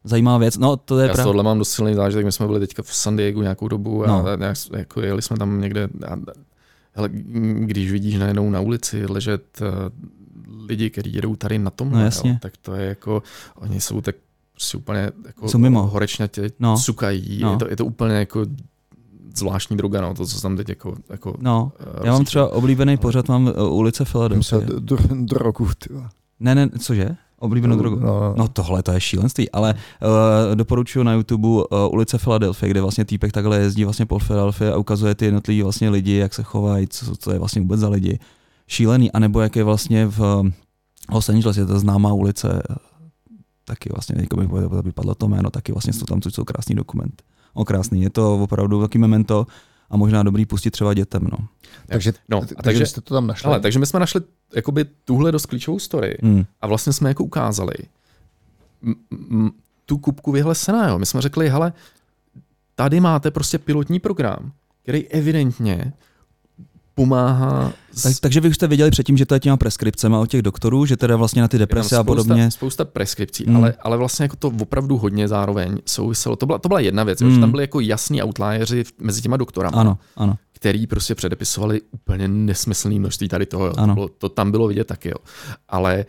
B: Zajímavá věc, no to je
C: Já z
B: pravda.
C: tohohle mám dost silný zážitek. My jsme byli teďka v San Diego nějakou dobu a
B: No.
C: nějak, jako jeli jsme tam někde. A, hele, když vidíš najednou na ulici ležet uh, lidi, kteří jedou tady na tom,
B: No, jasně.
C: tak to je jako, oni jsou tak prostě úplně jako
B: Jsou mimo.
C: horečnatě
B: No.
C: no. cukají.
B: No.
C: Je, to, je to úplně jako zvláštní droga, no, to, co tam teď jako, jako
B: No,
C: eh,
B: já mám třeba oblíbený pořad, mám uh, ulice Philadelphia.
A: ty vole.
B: Ne, ne, cože? Oblíbenou
A: No,
B: drogu.
A: no.
B: No tohle to je šílenství, ale uh, doporučuji na YouTube uh, ulice Philadelphia, kde vlastně týpek takhle jezdí vlastně po Philadelphia a ukazuje ty jednotlivý vlastně lidi, jak se chovají, co, co je vlastně vůbec za lidi. Šílený, anebo jak je vlastně v uh, Los Angeles, je to známá ulice, uh, taky vlastně, jako by vypadlo to jméno, taky vlastně jsou tam, což jsou krásný dokument. O krásný, je to opravdu velký memento a možná dobrý pustit třeba dětem, no.
A: Takže,
C: No, a
A: takže,
C: takže-
A: jste to tam našli.
C: Ale, takže my jsme našli jakoby tuhle dost klíčovou story
B: Hmm.
C: a vlastně jsme jako ukázali m- m- tu kupku vyhle sena, jo. My jsme řekli, hele, tady máte prostě pilotní program, který evidentně pomáhá
B: Tak, takže vy už jste věděli předtím, že to je těma preskripcemi od těch doktorů, že teda vlastně na ty deprese a podobně.
C: spousta preskripcí,
B: Hmm.
C: ale, ale vlastně jako to opravdu hodně zároveň souviselo. To byla, to byla jedna věc,
B: Hmm.
C: hmm. že tam byly jako jasný outlieři mezi těma doktorama,
B: Ano, ano.
C: který prostě předepisovali úplně nesmyslný množství tady toho. Jo. To,
B: Ano.
C: bylo, to tam bylo vidět taky. Jo. Ale,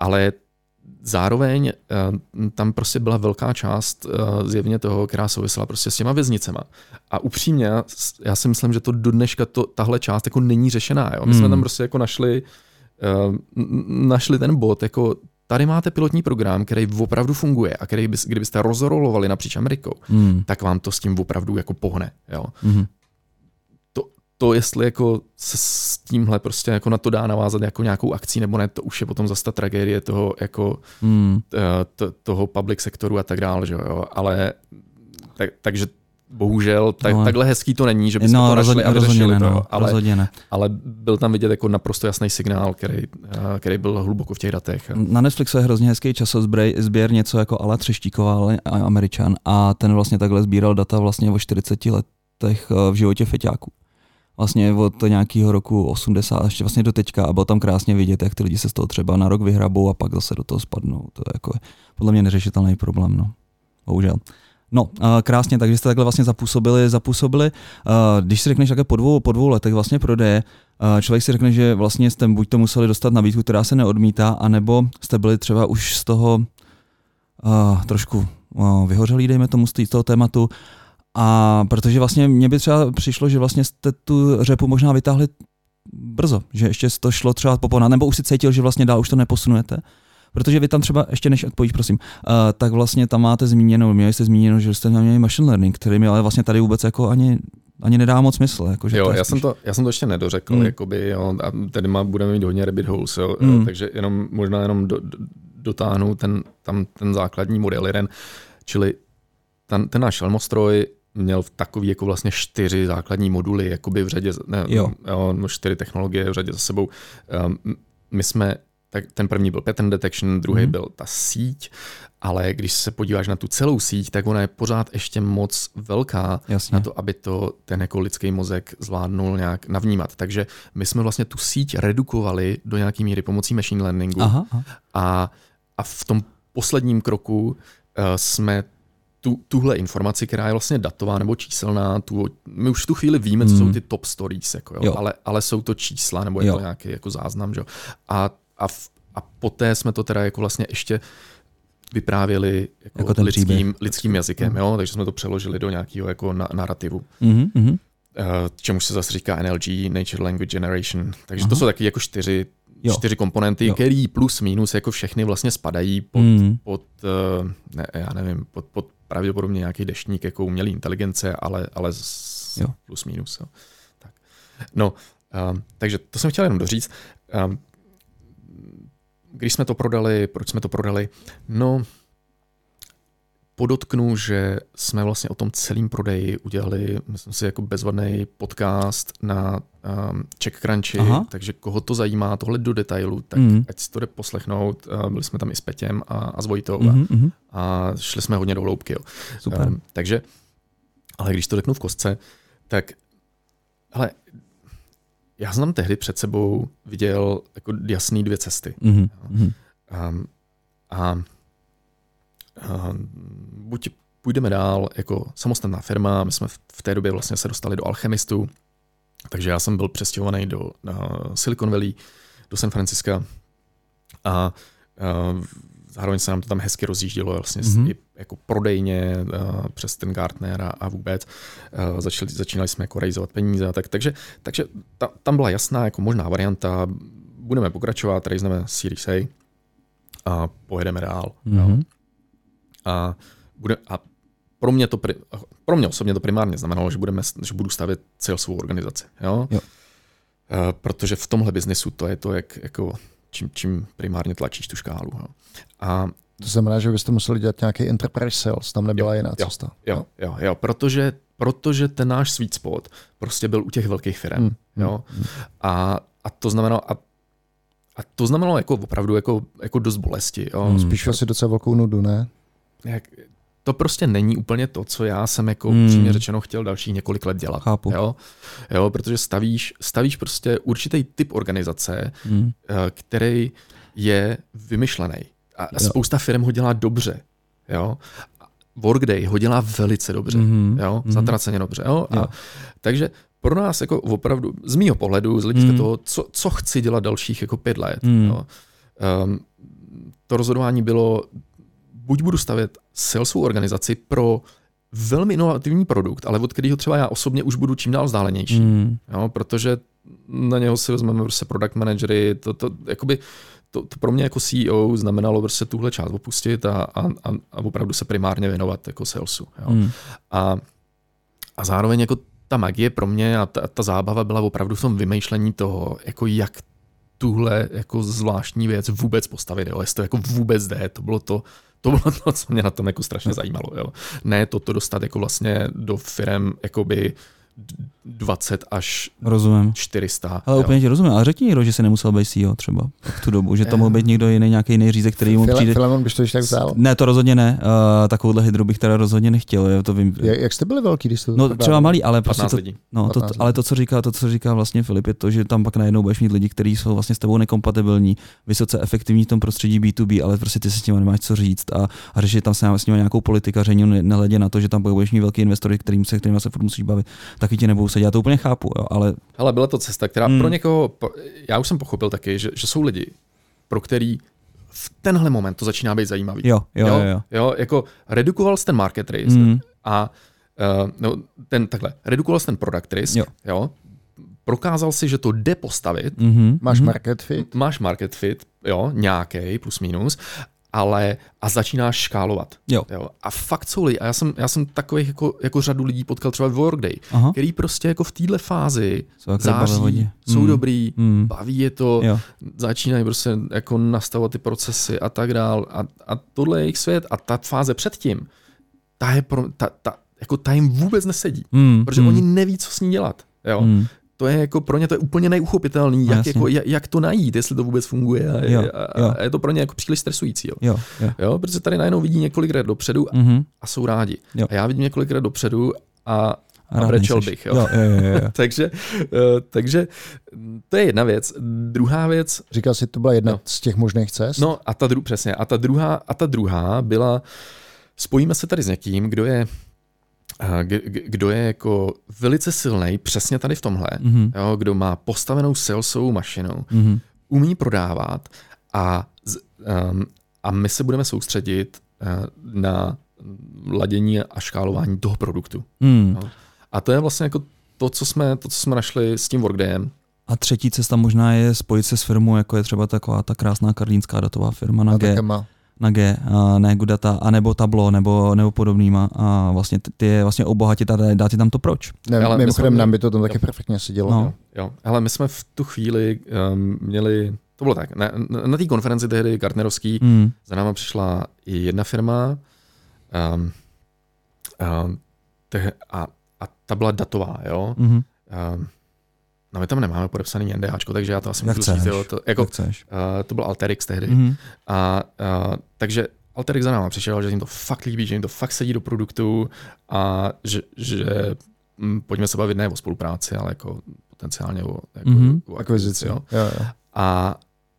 C: ale zároveň uh, tam prostě byla velká část uh, zjevně toho, která souvisela prostě s těma věznicema. A upřímně, já si myslím, že to do dneška to, tahle část jako není řešená. Jo. My jsme
B: Hmm.
C: tam prostě jako našli, uh, našli ten bod, jako tady máte pilotní program, který opravdu funguje a který bys, kdybyste rozrolovali napříč Amerikou,
B: Hmm.
C: tak vám to s tím opravdu jako pohne. Jo
B: Mhm.
C: To, jestli jako se s tímhle prostě jako na to dá navázat jako nějakou akcí nebo ne, to už je potom zase ta tragédie toho jako
B: Hmm.
C: eh, to, toho public sektoru a tak dále, že jo, ale tak, takže bohužel tak,
B: No.
C: takhle hezký to není, že bychom
B: No,
C: to našli
B: rozhodně,
C: a
B: rozhodně
C: vyřešili
B: ne,
C: to,
B: no,
C: ale,
B: rozhodně ne.
C: ale byl tam vidět jako naprosto jasný signál, který, eh, který byl hluboko v těch datech.
B: Na Netflixu je hrozně hezký časozběr, něco jako Ala Třeštíková, ale američan, a ten vlastně takhle sbíral data vlastně o 40 letech eh, v životě feťáků. Vlastně od nějakého roku 80 až vlastně do teďka a bylo tam krásně vidět, jak ty lidi se z toho třeba na rok vyhrabou a pak zase do toho spadnou. To je jako podle mě neřešitelný problém, no. Bohužel. No, krásně, takže jste takhle vlastně zapůsobili, zapůsobili. Když si řekneš takhle po dvou, po dvou letech vlastně prodeje, člověk si řekne, že vlastně jste buď to museli dostat nabídku, která se neodmítá, anebo jste byli třeba už z toho uh, trošku uh, vyhořelý, dejme tomu, z toho tématu. A protože vlastně mně by třeba přišlo, že vlastně jste tu řepu možná vytáhli brzo, že ještě to šlo třeba poponat, nebo už si cítil, že vlastně dál už to neposunujete. Protože vy tam třeba, ještě než odpovíš, prosím, uh, tak vlastně tam máte zmíněno, měli jste zmíněno, že jste tam měli machine learning, který mi ale vlastně tady vůbec jako ani, ani nedá moc smysl. Jako, že
C: Jo,
B: to
C: já, jsem to, já jsem to ještě nedořekl, mm. jakoby, jo, a tady má, budeme mít hodně rabbit holes, jo, mm. takže jenom možná jenom do, do, dotáhnu ten, tam ten základní model jeden, čili ten, ten náš šelmostroj měl v takový jako vlastně čtyři základní moduly, jakoby v řadě, ne,
B: Jo.
C: jo, no, čtyři technologie v řadě za sebou. Um, my jsme, tak ten první byl pattern detection, druhý
B: Mhm.
C: byl ta síť, ale když se podíváš na tu celou síť, tak ona je pořád ještě moc velká
B: Jasně.
C: na to, aby to ten jako lidský mozek zvládnul nějak navnímat. Takže my jsme vlastně tu síť redukovali do nějaký míry pomocí machine learningu
B: Aha, aha.
C: a, a v tom posledním kroku uh, jsme tu, tuhle informaci, která je vlastně datová nebo číselná, tu, my už v tu chvíli víme, co
B: Hmm.
C: jsou ty top stories, jako jo,
B: Jo.
C: Ale, ale jsou to čísla nebo je
B: Jo.
C: to nějaký jako záznam. Že? A, a, v, a poté jsme to teda jako vlastně ještě vyprávěli jako,
B: Jako
C: lidským,
B: příběh.
C: lidským jazykem, jo? takže jsme to přeložili do nějakého jako na, narrativu.
B: Mhm, mhm.
C: Uh, čemu se zase říká NLG, Nature Language Generation. Takže
B: Aha.
C: to jsou taky jako čtyři,
B: Jo.
C: čtyři komponenty,
B: Jo.
C: který plus minus jako všechny vlastně spadají pod,
B: Mhm.
C: pod uh, ne, já nevím, pod, pod pravděpodobně nějaký deštník jako umělý inteligence, ale, ale z,
B: Jo.
C: plus minus. Jo. Tak. No, um, takže to jsem chtěl jenom doříct. Um, když jsme to prodali, proč jsme to prodali? No, podotknu, že jsme vlastně o tom celém prodeji udělali, myslím si, jako bezvadný podcast na um, CheckCrunchy,
B: Aha.
C: takže koho to zajímá, tohle do detailu, tak
B: Mhm.
C: ať si to jde poslechnout. Uh, byli jsme tam i s Petěm a, a s Vojtou a,
B: Mhm, mhm.
C: a šli jsme hodně do hloubky. Jo.
B: Super.
C: Um, takže, ale když to řeknu v kostce, tak ale já jsem tehdy před sebou viděl jako jasný dvě cesty.
B: Mhm.
C: Um, a buď půjdeme dál jako samostatná firma, my jsme v- té době vlastně se dostali do Alchemistu, takže já jsem byl přestěhovaný do uh, Silicon Valley, do San Francisca a uh, zároveň se nám to tam hezky rozjíždělo vlastně
B: Mhm.
C: mm-hmm. i jako prodejně uh, přes ten Gartner a, a vůbec. Uh, začali, začínali jsme jako rejzovat peníze a tak, takže, takže ta, tam byla jasná jako možná varianta, budeme pokračovat, rejzneme Series A, a pojedeme dál. Jo.
B: Mhm.
C: A, bude, a pro mě, to, pro mě osobně to primárně znamenalo, že, budeme, že budu stavět salesovou organizaci. Jo?
B: Jo.
C: Eh, protože v tomhle biznesu to je to, jak, jako, čím, čím primárně tlačíš tu škálu. Jo? A
A: To znamená, že byste museli dělat nějaký enterprise sales, tam nebyla
C: Jo,
A: jiná
C: jo,
A: cesta.
C: Jo, jo, jo, protože, protože ten náš sweet spot prostě byl u těch velkých firm.
A: Hmm,
C: Hmm. Jo? A, a to znamenalo, a, a to znamenalo jako opravdu jako, jako dost bolesti. Jo?
B: Hmm.
A: Spíš asi docela velkou nudu, ne?
C: Jak, to prostě není úplně to, co já jsem jako
B: Hmm.
C: hmm. přímě řečeno chtěl další několik let dělat.
B: Chápu.
C: Jo? jo, protože stavíš, stavíš prostě určitý typ organizace,
B: Mhm.
C: eh, který je vymyšlený. A
B: Jo.
C: spousta firm ho dělá dobře. Jo? Workday ho dělá velice dobře.
B: Mhm.
C: Jo?
B: Mhm.
C: Zatraceně dobře. Jo? A,
B: Jo.
C: Takže pro nás jako opravdu, z mýho pohledu, z hlediska
B: Mm.
C: toho, co, co chci dělat dalších jako pět let,
B: Mm.
C: jo, um, to rozhodování bylo, buď budu stavět salesovou organizaci pro velmi inovativní produkt, ale od kterého třeba já osobně už budu čím dál vzdálenější.
B: Mhm.
C: Jo, protože na něho si vezmeme prostě product managery, to, to, jakoby, to, to, pro mě jako CEO znamenalo prostě tuhle část opustit a, a, a, a opravdu se primárně věnovat jako salesu. Jo.
B: Mhm.
C: A, a zároveň jako ta magie pro mě a ta, ta zábava byla opravdu v tom vymýšlení toho, jako jak tuhle jako zvláštní věc vůbec postavit, jo. jestli to jako vůbec jde, to bylo to, to bylo to, co mě na tom jako strašně zajímalo. Jo. Ne to, to dostat jako vlastně do firm jakoby 20 až
B: Rozumím.
C: 400.
B: Ale
C: jo.
B: úplně ti rozumím. A řekni někdo, že se nemusel být CEO třeba v tu dobu, že to mohl být někdo jiný, nějaký jiný řízek, který mu přijde.
A: Filemon byš to ještě tak vzal.
B: Ne, to rozhodně ne. Uh, takovouhle hydru bych teda rozhodně nechtěl. Jo, to vím.
A: Jak, jak jste byli velký, když jste to
B: No třeba malý, ale prostě
C: 15
B: to,
C: lidí.
B: no, to,
A: 15
B: ale to, co říká, to, co říká vlastně Filip, je to, že tam pak najednou budeš mít lidi, kteří jsou vlastně s tebou nekompatibilní, vysoce efektivní v tom prostředí B2B, ale prostě ty si s tím nemáš co říct a, a řešit tam s nimi, s nimi nějakou politikaření, ne- nehledě na to, že tam budeš mít velký investory, kterým se, kterým se furt musíš bavit, taky ti nebudou sedět. Já to úplně chápu, jo, ale
C: Ale byla to cesta, která
B: Hmm.
C: hmm. pro někoho, já už jsem pochopil taky, že, že jsou lidi, pro který v tenhle moment to začíná být zajímavý.
B: jo, jo, jo. jo.
C: jo jako redukoval jsi ten market risk
B: Mm,
C: a uh, no, ten takhle, redukoval jsi ten product risk,
B: Jo.
C: jo. prokázal si, že to jde postavit,
B: mm,
A: Máš
B: mm,
A: market fit?
C: máš market fit, jo, nějaký plus minus, ale a začínáš škálovat.
B: Jo.
C: Jo. A fakt jsou lidi, a já jsem, já jsem takových jako, jako řadu lidí potkal třeba v Workday,
B: Aha,
C: který prostě jako v téhle fázi
B: jsou
C: září, jsou
B: Mm,
C: dobrý,
B: mm,
C: baví je to,
B: Jo,
C: začínají prostě jako nastavovat ty procesy a tak dál. A, a tohle je jejich svět. A ta fáze předtím, ta, je pro, ta, ta, jako ta jim vůbec nesedí.
B: mm,
C: Protože
B: mm,
C: oni neví, co s ní dělat. Jo?
B: mm,
C: To je jako pro ně to je úplně neuchopitelný,
B: No,
C: jak,
B: jasně.
C: jako, jak, jak, to najít, jestli to vůbec funguje. A,
B: Jo,
C: a,
B: jo.
C: a je to pro ně jako příliš stresující. Jo?
B: jo, jo.
C: Jo? Protože tady najednou vidí několik let dopředu
B: Mhm.
C: a jsou rádi.
B: Jo.
C: A já vidím několik let dopředu a, a brečel bych. Jo?
B: Jo, jo, jo, jo.
C: takže, eh, takže to je jedna věc. Druhá věc,
A: Říkal jsi, to byla jedna
C: No.
A: z těch možných cest?
C: No a ta dru, přesně. A ta druhá, a ta druhá byla, spojíme se tady s někým, kdo je, kdo je jako velice silný přesně tady v tomhle,
B: Mhm,
C: jo, kdo má postavenou salesovou mašinu,
B: mhm,
C: umí prodávat a, um, a my se budeme soustředit uh, na ladění a škálování toho produktu.
B: mm.
C: A to je vlastně jako to, co jsme, to, co jsme našli s tím Workdayem.
B: A třetí cesta možná je spojit se s firmou, jako je třeba taková ta krásná karlínská datová firma na
A: a
B: G,
A: také má.
B: Na G, a ne Gudata, a nebo Tablo, nebo, nebo podobnýma a vlastně ty- je vlastně obohatit a dát ti tam to proč.
A: Ne,
C: Ale my
A: mimochodem,
C: jsme-
A: nám by to tam taky
C: Jo.
A: perfektně sedělo.
B: No.
C: Jo, jo. Ale my jsme v tu chvíli um, měli, to bylo tak, na, na, na té konferenci tehdy Gartnerovský,
B: Mm.
C: za náma přišla i jedna firma um, um, te, a, a ta byla datová, jo.
B: Mm.
C: Um, no my tam nemáme podepsaný NDAčko, takže já to asi můžu říct, jo. To, jako, uh, to byl Alterix tehdy.
B: Mm.
C: A, a takže Alterix za náma přišel, že jim to fakt líbí, že jim to fakt sedí do produktu a že, že mm, pojďme se bavit ne o spolupráci, ale jako potenciálně o, jako,
B: Mhm.
C: o
A: Akvizici.
C: jo.
A: Jo, jo.
C: A,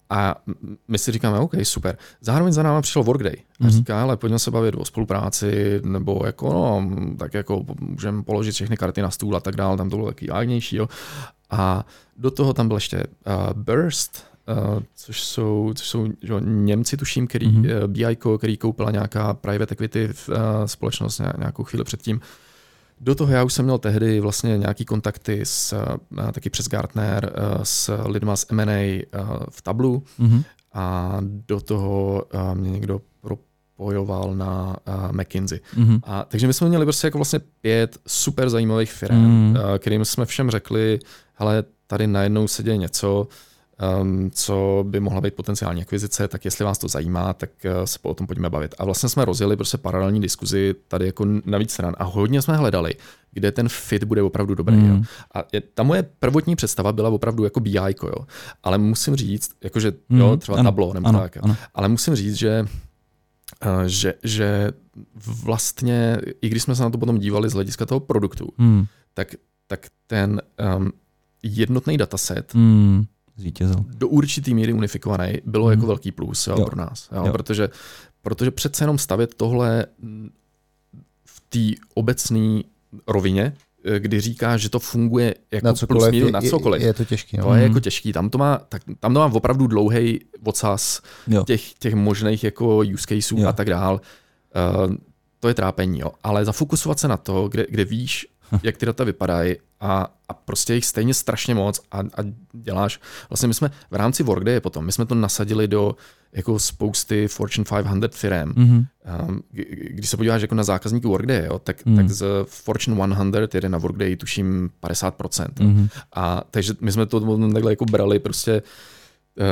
C: a my si říkáme, OK, super. Zároveň za náma přišel Workday a
B: Mhm.
C: říká, ale pojďme se bavit o spolupráci, nebo jako, no, tak jako můžeme položit všechny karty na stůl a tak dále, tam to bylo taky vágnější, jo. A do toho tam byl ještě uh, Burst, uh, což jsou, což jsou že, Němci, tuším, který,
B: Mhm.
C: mm-hmm. uh, BICO, který koupila nějaká private equity uh, společnost ně- nějakou chvíli předtím. Do toho já už jsem měl tehdy vlastně nějaký kontakty s, uh, taky přes Gartner uh, s lidma z M&A uh, v Tablu
B: Mm.
C: a do toho mě někdo propojoval na McKinsey.
B: Mhm.
C: A, takže my jsme měli prostě jako vlastně pět super zajímavých firm,
B: Mm.
C: mm. kterým jsme všem řekli, hele, tady najednou se děje něco, co by mohla být potenciální akvizice, tak jestli vás to zajímá, tak uh, se o tom pojďme bavit. A vlastně jsme rozjeli prostě paralelní diskuzi tady jako na víc stran a hodně jsme hledali, kde ten fit bude opravdu dobrý.
B: Mm.
C: Jo. A je, ta moje prvotní představa byla opravdu jako BI, jo. ale musím říct, jakože
B: Mm.
C: jo, třeba
B: Ano,
C: tablo nebo
B: ano,
C: tak,
B: ano.
C: ale musím říct, že eh, že, že vlastně, i když jsme se na to potom dívali z hlediska toho produktu,
B: Mm.
C: tak, tak ten um, jednotný dataset
B: Mm. Zvítězil.
C: do určitý míry unifikovaný bylo
B: Mhm.
C: jako velký plus jo,
B: Jo.
C: pro nás. Jo,
B: Jo.
C: Protože, protože přece jenom stavět tohle mm, v té obecné rovině, eh, kdy říká, že to funguje jako
A: Na
C: plus
A: cokoliv,
C: minus
A: je,
C: na cokoliv.
A: je, je to těžký. No.
C: To je
B: Mhm.
C: jako těžký. Tam to má, tak, tam to má opravdu dlouhý ocas
B: Jo.
C: těch, těch možných jako use caseů
B: Jo.
C: a tak dál. Uh, to je trápení, jo. Ale zafokusovat se na to, kde, kde víš, jak ty data vypadají a, a prostě jich stejně strašně moc a, a děláš. Vlastně my jsme v rámci Workday potom, my jsme to nasadili do jako spousty Fortune 500 firm.
B: Mhm.
C: Um, k- když se podíváš jako na zákazníky Workday, jo, tak,
B: Hmm.
C: tak z Fortune 100 jede na Workday tuším 50%. jo.
B: Mhm.
C: A takže my jsme to takhle jako brali prostě uh,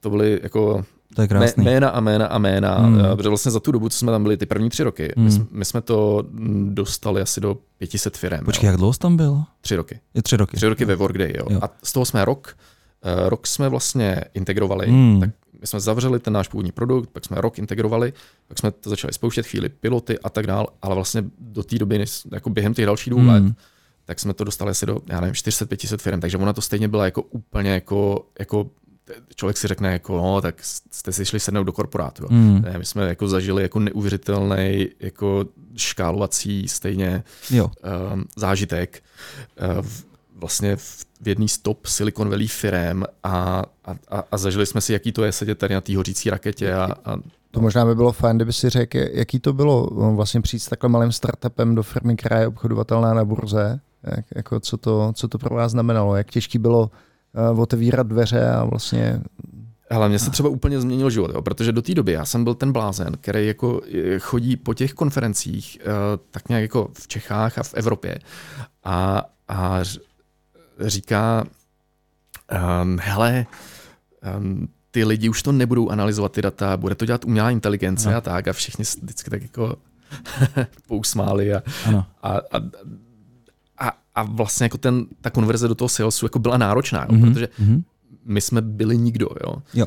C: to byly jako
B: To je krásný.
C: jména a jména a jména,
B: Hmm.
C: mm. protože vlastně za tu dobu, co jsme tam byli ty první tři roky,
B: Hmm.
C: my, jsme, my jsme to dostali asi do 500 firm.
B: Počkej,
C: jo.
B: jak dlouho jsi tam byl?
C: Tři roky.
B: Je tři roky.
C: Tři roky ve Workday, jo.
B: Jo.
C: A z toho jsme rok, uh, rok jsme vlastně integrovali,
B: Hmm.
C: tak my jsme zavřeli ten náš původní produkt, pak jsme rok integrovali, pak jsme to začali spouštět chvíli piloty a tak dál, ale vlastně do té doby, jako během těch dalších dvou
B: Hmm.
C: let, tak jsme to dostali asi do, já nevím, 400-500 firm, takže ona to stejně byla jako úplně jako, jako člověk si řekne jako, no, tak jste si šli sednout do korporátu. Jo.
B: Mm.
C: Ne, my jsme jako zažili jako neuvěřitelný jako škálovací stejně
B: Jo.
C: um, zážitek uh, v, vlastně v, v jedný stop Silicon Valley firm a, a, a, a zažili jsme si, jaký to je sedět tady na té hořící raketě a, a
A: To možná by bylo fajn, kdyby si řekl, jaký to bylo um, vlastně přijít s takhle malým startupem do firmy, která je obchodovatelná na burze. Jak, jako co, to, co to pro vás znamenalo? Jak těžký bylo uh, otevírat dveře a vlastně
C: Hele, mně se třeba úplně změnil život, jo, protože do té doby já jsem byl ten blázen, který jako eh, chodí po těch konferencích eh, tak nějak jako v Čechách a v Evropě a, a říká, um, hele, um, ty lidi už to nebudou analyzovat ty data, bude to dělat umělá inteligence
B: Ano.
C: a tak a všichni se vždycky tak jako pousmáli a,
B: Ano.
C: a, a, a, vlastně jako ten, ta konverze do toho salesu jako byla náročná, jo,
B: Mhm.
C: protože
B: Mhm.
C: my jsme byli nikdo, jo.
B: Jo.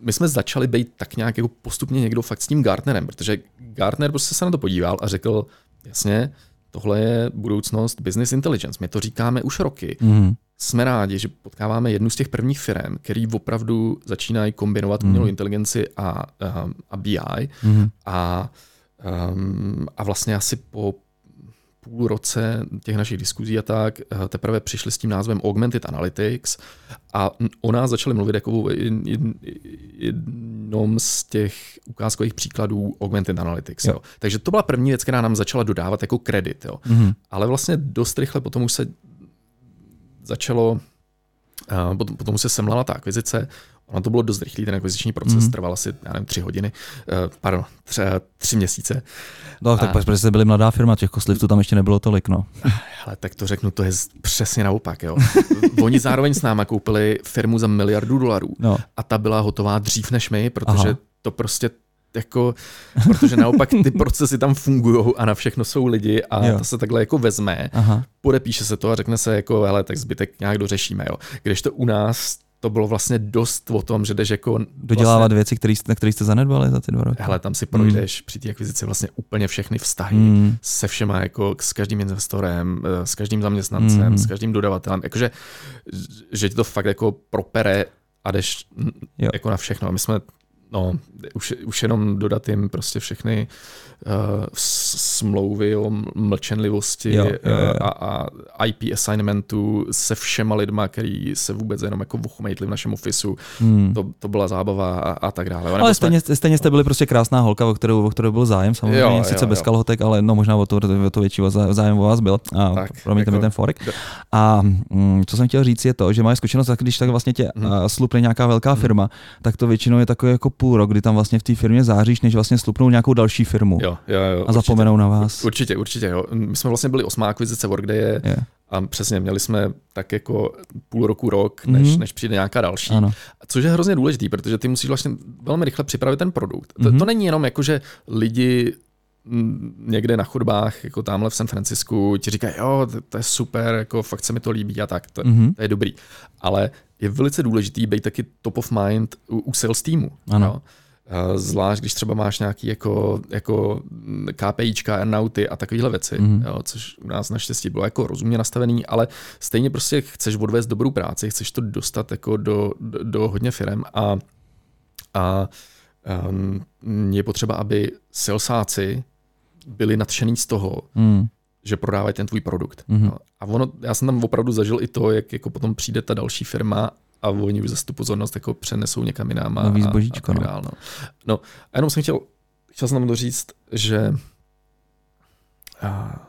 C: My jsme začali být tak nějak jako postupně někdo fakt s tím Gartnerem, protože Gartner prostě se na to podíval a řekl, jasně, tohle je budoucnost business intelligence, my to říkáme už roky.
B: Mhm.
C: Jsme rádi, že potkáváme jednu z těch prvních firm, který opravdu začínají kombinovat umělou inteligenci a, um, a BI
B: Mhm.
C: a, um, a vlastně asi po půl roce těch našich diskuzí a tak eh, teprve přišli s tím názvem Augmented Analytics a o nás začali mluvit jako jednom z těch ukázkových příkladů Augmented Analytics. Jo.
B: Jo.
C: Takže to byla první věc, která nám začala dodávat jako kredit. Jo.
B: Mhm.
C: Ale vlastně dost rychle potom už se začalo, uh, potom, potom už se semlala ta akvizice, ono to bylo dost rychlý, ten akviziční proces mm. trval asi, já nevím, tři hodiny, uh, pardon, tři, tři měsíce.
B: No, tak
C: A-
B: pak, protože jste byli mladá firma, těch kostlivců tam ještě nebylo tolik, no.
C: Ale tak to řeknu, to je přesně naopak. Jo. Oni zároveň s náma koupili firmu za miliardu dolarů
B: no.
C: a ta byla hotová dřív než my, protože
B: Aha.
C: to prostě jako, protože naopak ty procesy tam fungují a na všechno jsou lidi a
B: Jo.
C: to se takhle jako vezme,
B: Aha.
C: podepíše se to a řekne se jako, hele, tak zbytek nějak dořešíme. Jo. Když to u nás to bylo vlastně dost o tom, že jdeš jako
B: Dodělávat
C: vlastně,
B: věci, který, na které jste zanedbali za ty dva roky.
C: hele, tam si projdeš při té akvizici vlastně úplně všechny vztahy
B: Mm.
C: se všema, jako s každým investorem, eh, s každým zaměstnancem,
B: Mhm.
C: s každým dodavatelem, jakože, že ti to fakt jako propere a jdeš mm,
B: Jo.
C: jako na všechno. A my jsme no, už, už jenom dodat jim prostě všechny uh, smlouvy o mlčenlivosti
B: jo, jo, jo.
C: A, a IP assignmentu se všema lidma, který se vůbec jenom jako vuchmejtli v našem ofisu. Hmm. To, to byla zábava a, a tak dále.
B: Ale stejně, jsme... stejně jste byli prostě krásná holka, o kterou, o kterou byl zájem, samozřejmě, jo, sice jo, bez jo. kalhotek, ale no možná o to, o to větší zájem o vás byl. A tak, promiňte jako, mi ten forek. A mm, co jsem chtěl říct je to, že máš zkušenost, když tak vlastně tě hmm. slupne nějaká velká hmm. firma, tak to většinou je takové jako půl rok, kdy tam vlastně v té firmě záříš, než vlastně slupnou nějakou další firmu.
C: Jo, jo, jo,
B: a zapomenou na vás.
C: Určitě, určitě. Jo. My jsme vlastně byli osmá akvizice Workday yeah. a přesně měli jsme tak jako půl roku, rok, než, mm-hmm. než přijde nějaká další. Ano. Což je hrozně důležitý, protože ty musíš vlastně velmi rychle připravit ten produkt. Mm-hmm. To, mhm. to není jenom jako, že lidi někde na chodbách, jako tamhle v San Francisku, ti říkají, jo, to, to je super, jako fakt se mi to líbí a tak, to, mm-hmm. to je dobrý. Ale je velice důležitý být taky top of mind u, u sales týmu. Ano. Jo? Zvlášť, když třeba máš nějaký jako, jako KPIčka, earnouty a takovéhle věci, mm-hmm. jo, což u nás naštěstí bylo jako rozumně nastavený, ale stejně prostě chceš odvést dobrou práci, chceš to dostat jako do, do, do hodně firm a, a um, je potřeba, aby salesáci byli nadšený z toho, mm. Že prodávají ten tvůj produkt. Mm-hmm. No. A ono, já jsem tam opravdu zažil i to, jak jako potom přijde ta další firma a oni už zase tu pozornost jako přenesou někam jinam. A,
B: Nový zbožíčko,
C: a, tak no. dál, no. no. a jenom jsem chtěl, chtěl jsem tam doříct, že
A: a,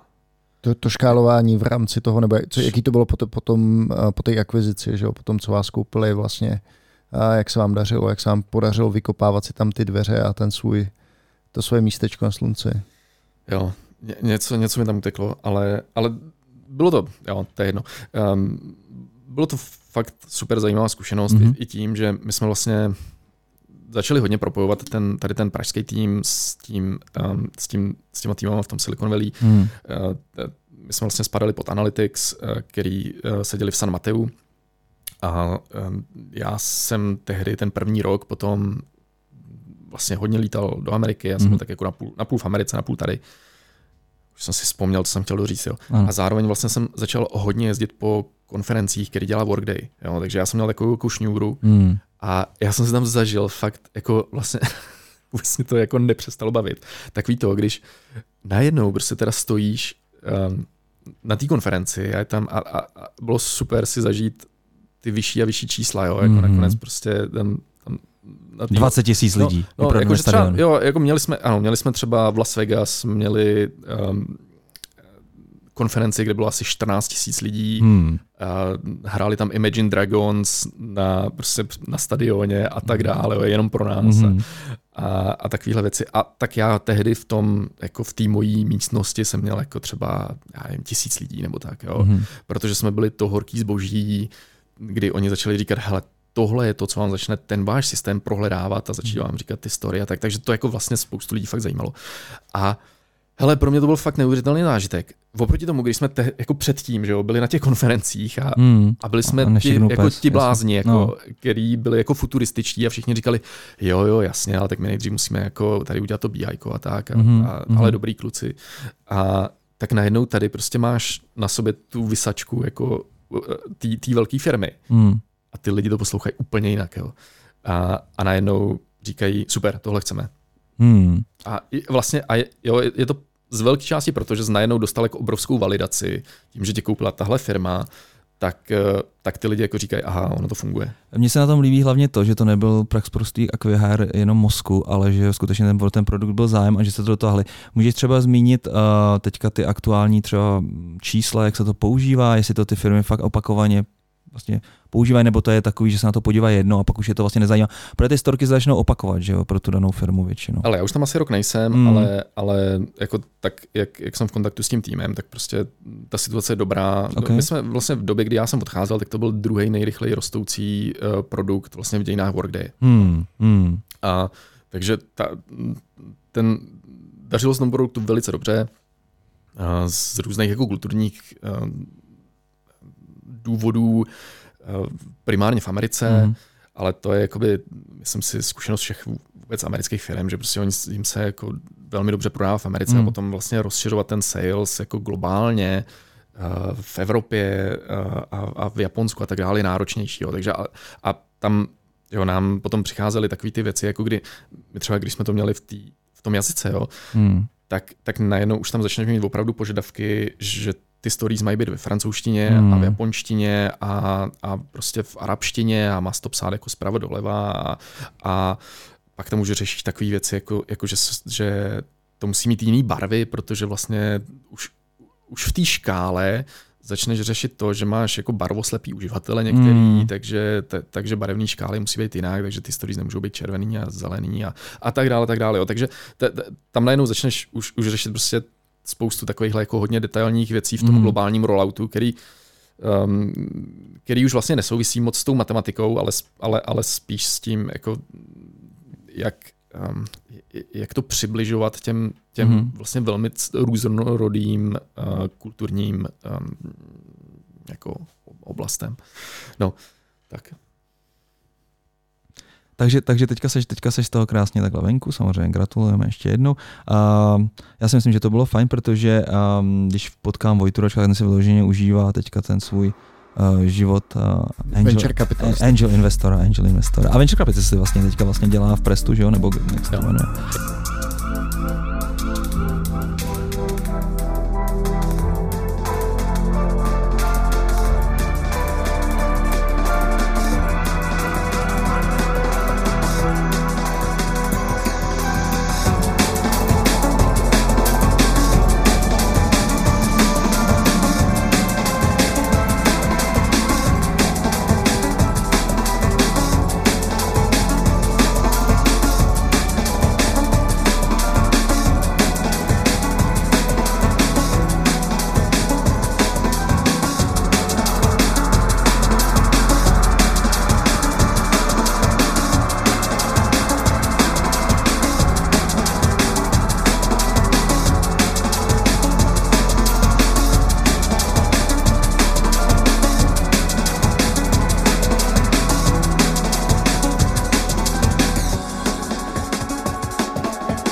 A: to, to škálování v rámci toho, nebo co, jaký to bylo potom, potom po té akvizici, že jo, potom, co vás koupili vlastně, a jak se vám dařilo, jak se vám podařilo vykopávat si tam ty dveře a ten svůj, to svoje místečko na slunci.
C: Jo, něco, něco mi tam uteklo, ale, ale bylo to, jo, to je jedno. Um, bylo to fakt super zajímavá zkušenost mm-hmm. i, i tím, že my jsme vlastně začali hodně propojovat ten, tady ten pražský tým s, tím, um, s, tím, s těma týmama v tom Silicon Valley. Mm. Uh, my jsme vlastně spadali pod Analytics, uh, který uh, seděli v San Mateu. A um, já jsem tehdy ten první rok potom vlastně hodně lítal do Ameriky, já jsem mm. byl tak jako napůl, napůl v Americe, napůl tady. Už jsem si vzpomněl, co jsem chtěl doříct. Jo. A zároveň vlastně jsem začal hodně jezdit po konferencích, který dělá Workday. Jo. Takže já jsem měl takovou jako šňůru mm. a já jsem se tam zažil fakt jako vlastně vůbec mě to jako nepřestalo bavit. Takový to, když najednou prostě teda stojíš um, na té konferenci a, je tam, a, a, a bylo super si zažít ty vyšší a vyšší čísla, jo, jako mm. nakonec prostě tam
B: na tý... 20 tisíc
C: no,
B: lidí.
C: No, no jako, třeba, jo, jako měli jsme, ano, měli jsme třeba v Las Vegas, měli um, konferenci, kde bylo asi 14 tisíc lidí. Hmm. Hráli tam Imagine Dragons na, prostě na stadioně a tak dále, jo, jenom pro nás. Hmm. A, a takovéhle věci. A tak já tehdy v tom, jako v té mojí místnosti jsem měl jako třeba, já nevím, tisíc lidí nebo tak, jo. Hmm. Protože jsme byli to horký zboží, kdy oni začali říkat, hele, tohle je to, co vám začne ten váš systém prohledávat a začít vám říkat ty story a tak. Takže to jako vlastně spoustu lidí fakt zajímalo. A Hele, pro mě to byl fakt neuvěřitelný zážitek. Oproti tomu, když jsme te, jako předtím, že jo, byli na těch konferencích a, hmm. a byli jsme a ti, jako ti blázni, jako, no. který byli jako futurističtí a všichni říkali, jo, jo, jasně, ale tak my nejdřív musíme jako tady udělat to BI a tak, a, mm-hmm. a, ale dobrý kluci. A tak najednou tady prostě máš na sobě tu vysačku jako té velké firmy. Mm a ty lidi to poslouchají úplně jinak. Jo. A, a najednou říkají, super, tohle chceme. Hmm. A vlastně a je, jo, je to z velké části proto, že najednou dostal jako obrovskou validaci tím, že tě koupila tahle firma, tak, eh, tak ty lidi jako říkají, aha, ono to funguje.
B: Mně se na tom líbí hlavně to, že to nebyl prax prostý akvihár jenom mozku, ale že skutečně ten, ten produkt byl zájem a že se to dotáhli. Můžeš třeba zmínit uh, teďka ty aktuální třeba čísla, jak se to používá, jestli to ty firmy fakt opakovaně vlastně používají, nebo to je takový, že se na to podívá jedno a pak už je to vlastně nezajímá. Protože ty storky začnou opakovat, že jo, pro tu danou firmu většinou.
C: Ale já už tam asi rok nejsem, mm. ale, ale jako tak, jak, jak, jsem v kontaktu s tím týmem, tak prostě ta situace je dobrá. Okay. My jsme vlastně v době, kdy já jsem odcházel, tak to byl druhý nejrychleji rostoucí uh, produkt vlastně v dějinách Workday. Mm. Mm. A takže ta, ten, dařilo se tomu produktu velice dobře. Z různých jako kulturních uh, důvodů Eh, primárně v Americe, mm. ale to je jakoby, myslím si, zkušenost všech vůbec amerických firm, že prostě oni, jim se jako velmi dobře prodává v Americe mm. a hmm. potom vlastně rozšiřovat ten sales jako globálně uh, v Evropě uh, a, a v Japonsku a tak dále je náročnější. Jo. Takže a, a tam Jo, nám potom přicházely takové ty věci, jako kdy, my třeba když jsme to měli v, tý, v tom jazyce, jo,
B: Hmm.
C: tak, tak najednou už tam začneš mít opravdu požadavky, že ty stories mají být ve francouzštině
B: Hmm.
C: a v japonštině a, a prostě v arabštině a má to psát jako zprava doleva a, a pak tam už řešíš takové věci, jako, jako že, že to musí mít jiný barvy, protože vlastně už, už v té škále začneš řešit to, že máš jako barvoslepý uživatele některý,
B: Mm.
C: takže, te, takže barevné škály musí být jinak, takže ty stories nemůžou být červený a zelený a, a tak dále, tak dále. Jo. Takže te, te, tam najednou začneš už, už řešit prostě spoustu takových jako hodně detailních věcí v tom
B: Mm.
C: globálním rolloutu, který, um, který už vlastně nesouvisí moc s tou matematikou, ale, ale, ale spíš s tím, jako, jak, um, jak to přibližovat těm, těm
B: Mhm.
C: vlastně velmi různorodým uh, kulturním um, jako oblastem. No, tak.
B: Takže, takže teďka, seš, teďka seš z toho krásně takhle venku, samozřejmě gratulujeme ještě jednou. Uh, já si myslím, že to bylo fajn, protože um, když potkám Vojturačka, ten si vyloženě užívá teďka ten svůj uh, život uh, angel,
A: Venture
B: angel investora, angel investora. A venture capitalista si vlastně teďka vlastně dělá v Prestu, že jo, nebo jak se to jmenuje.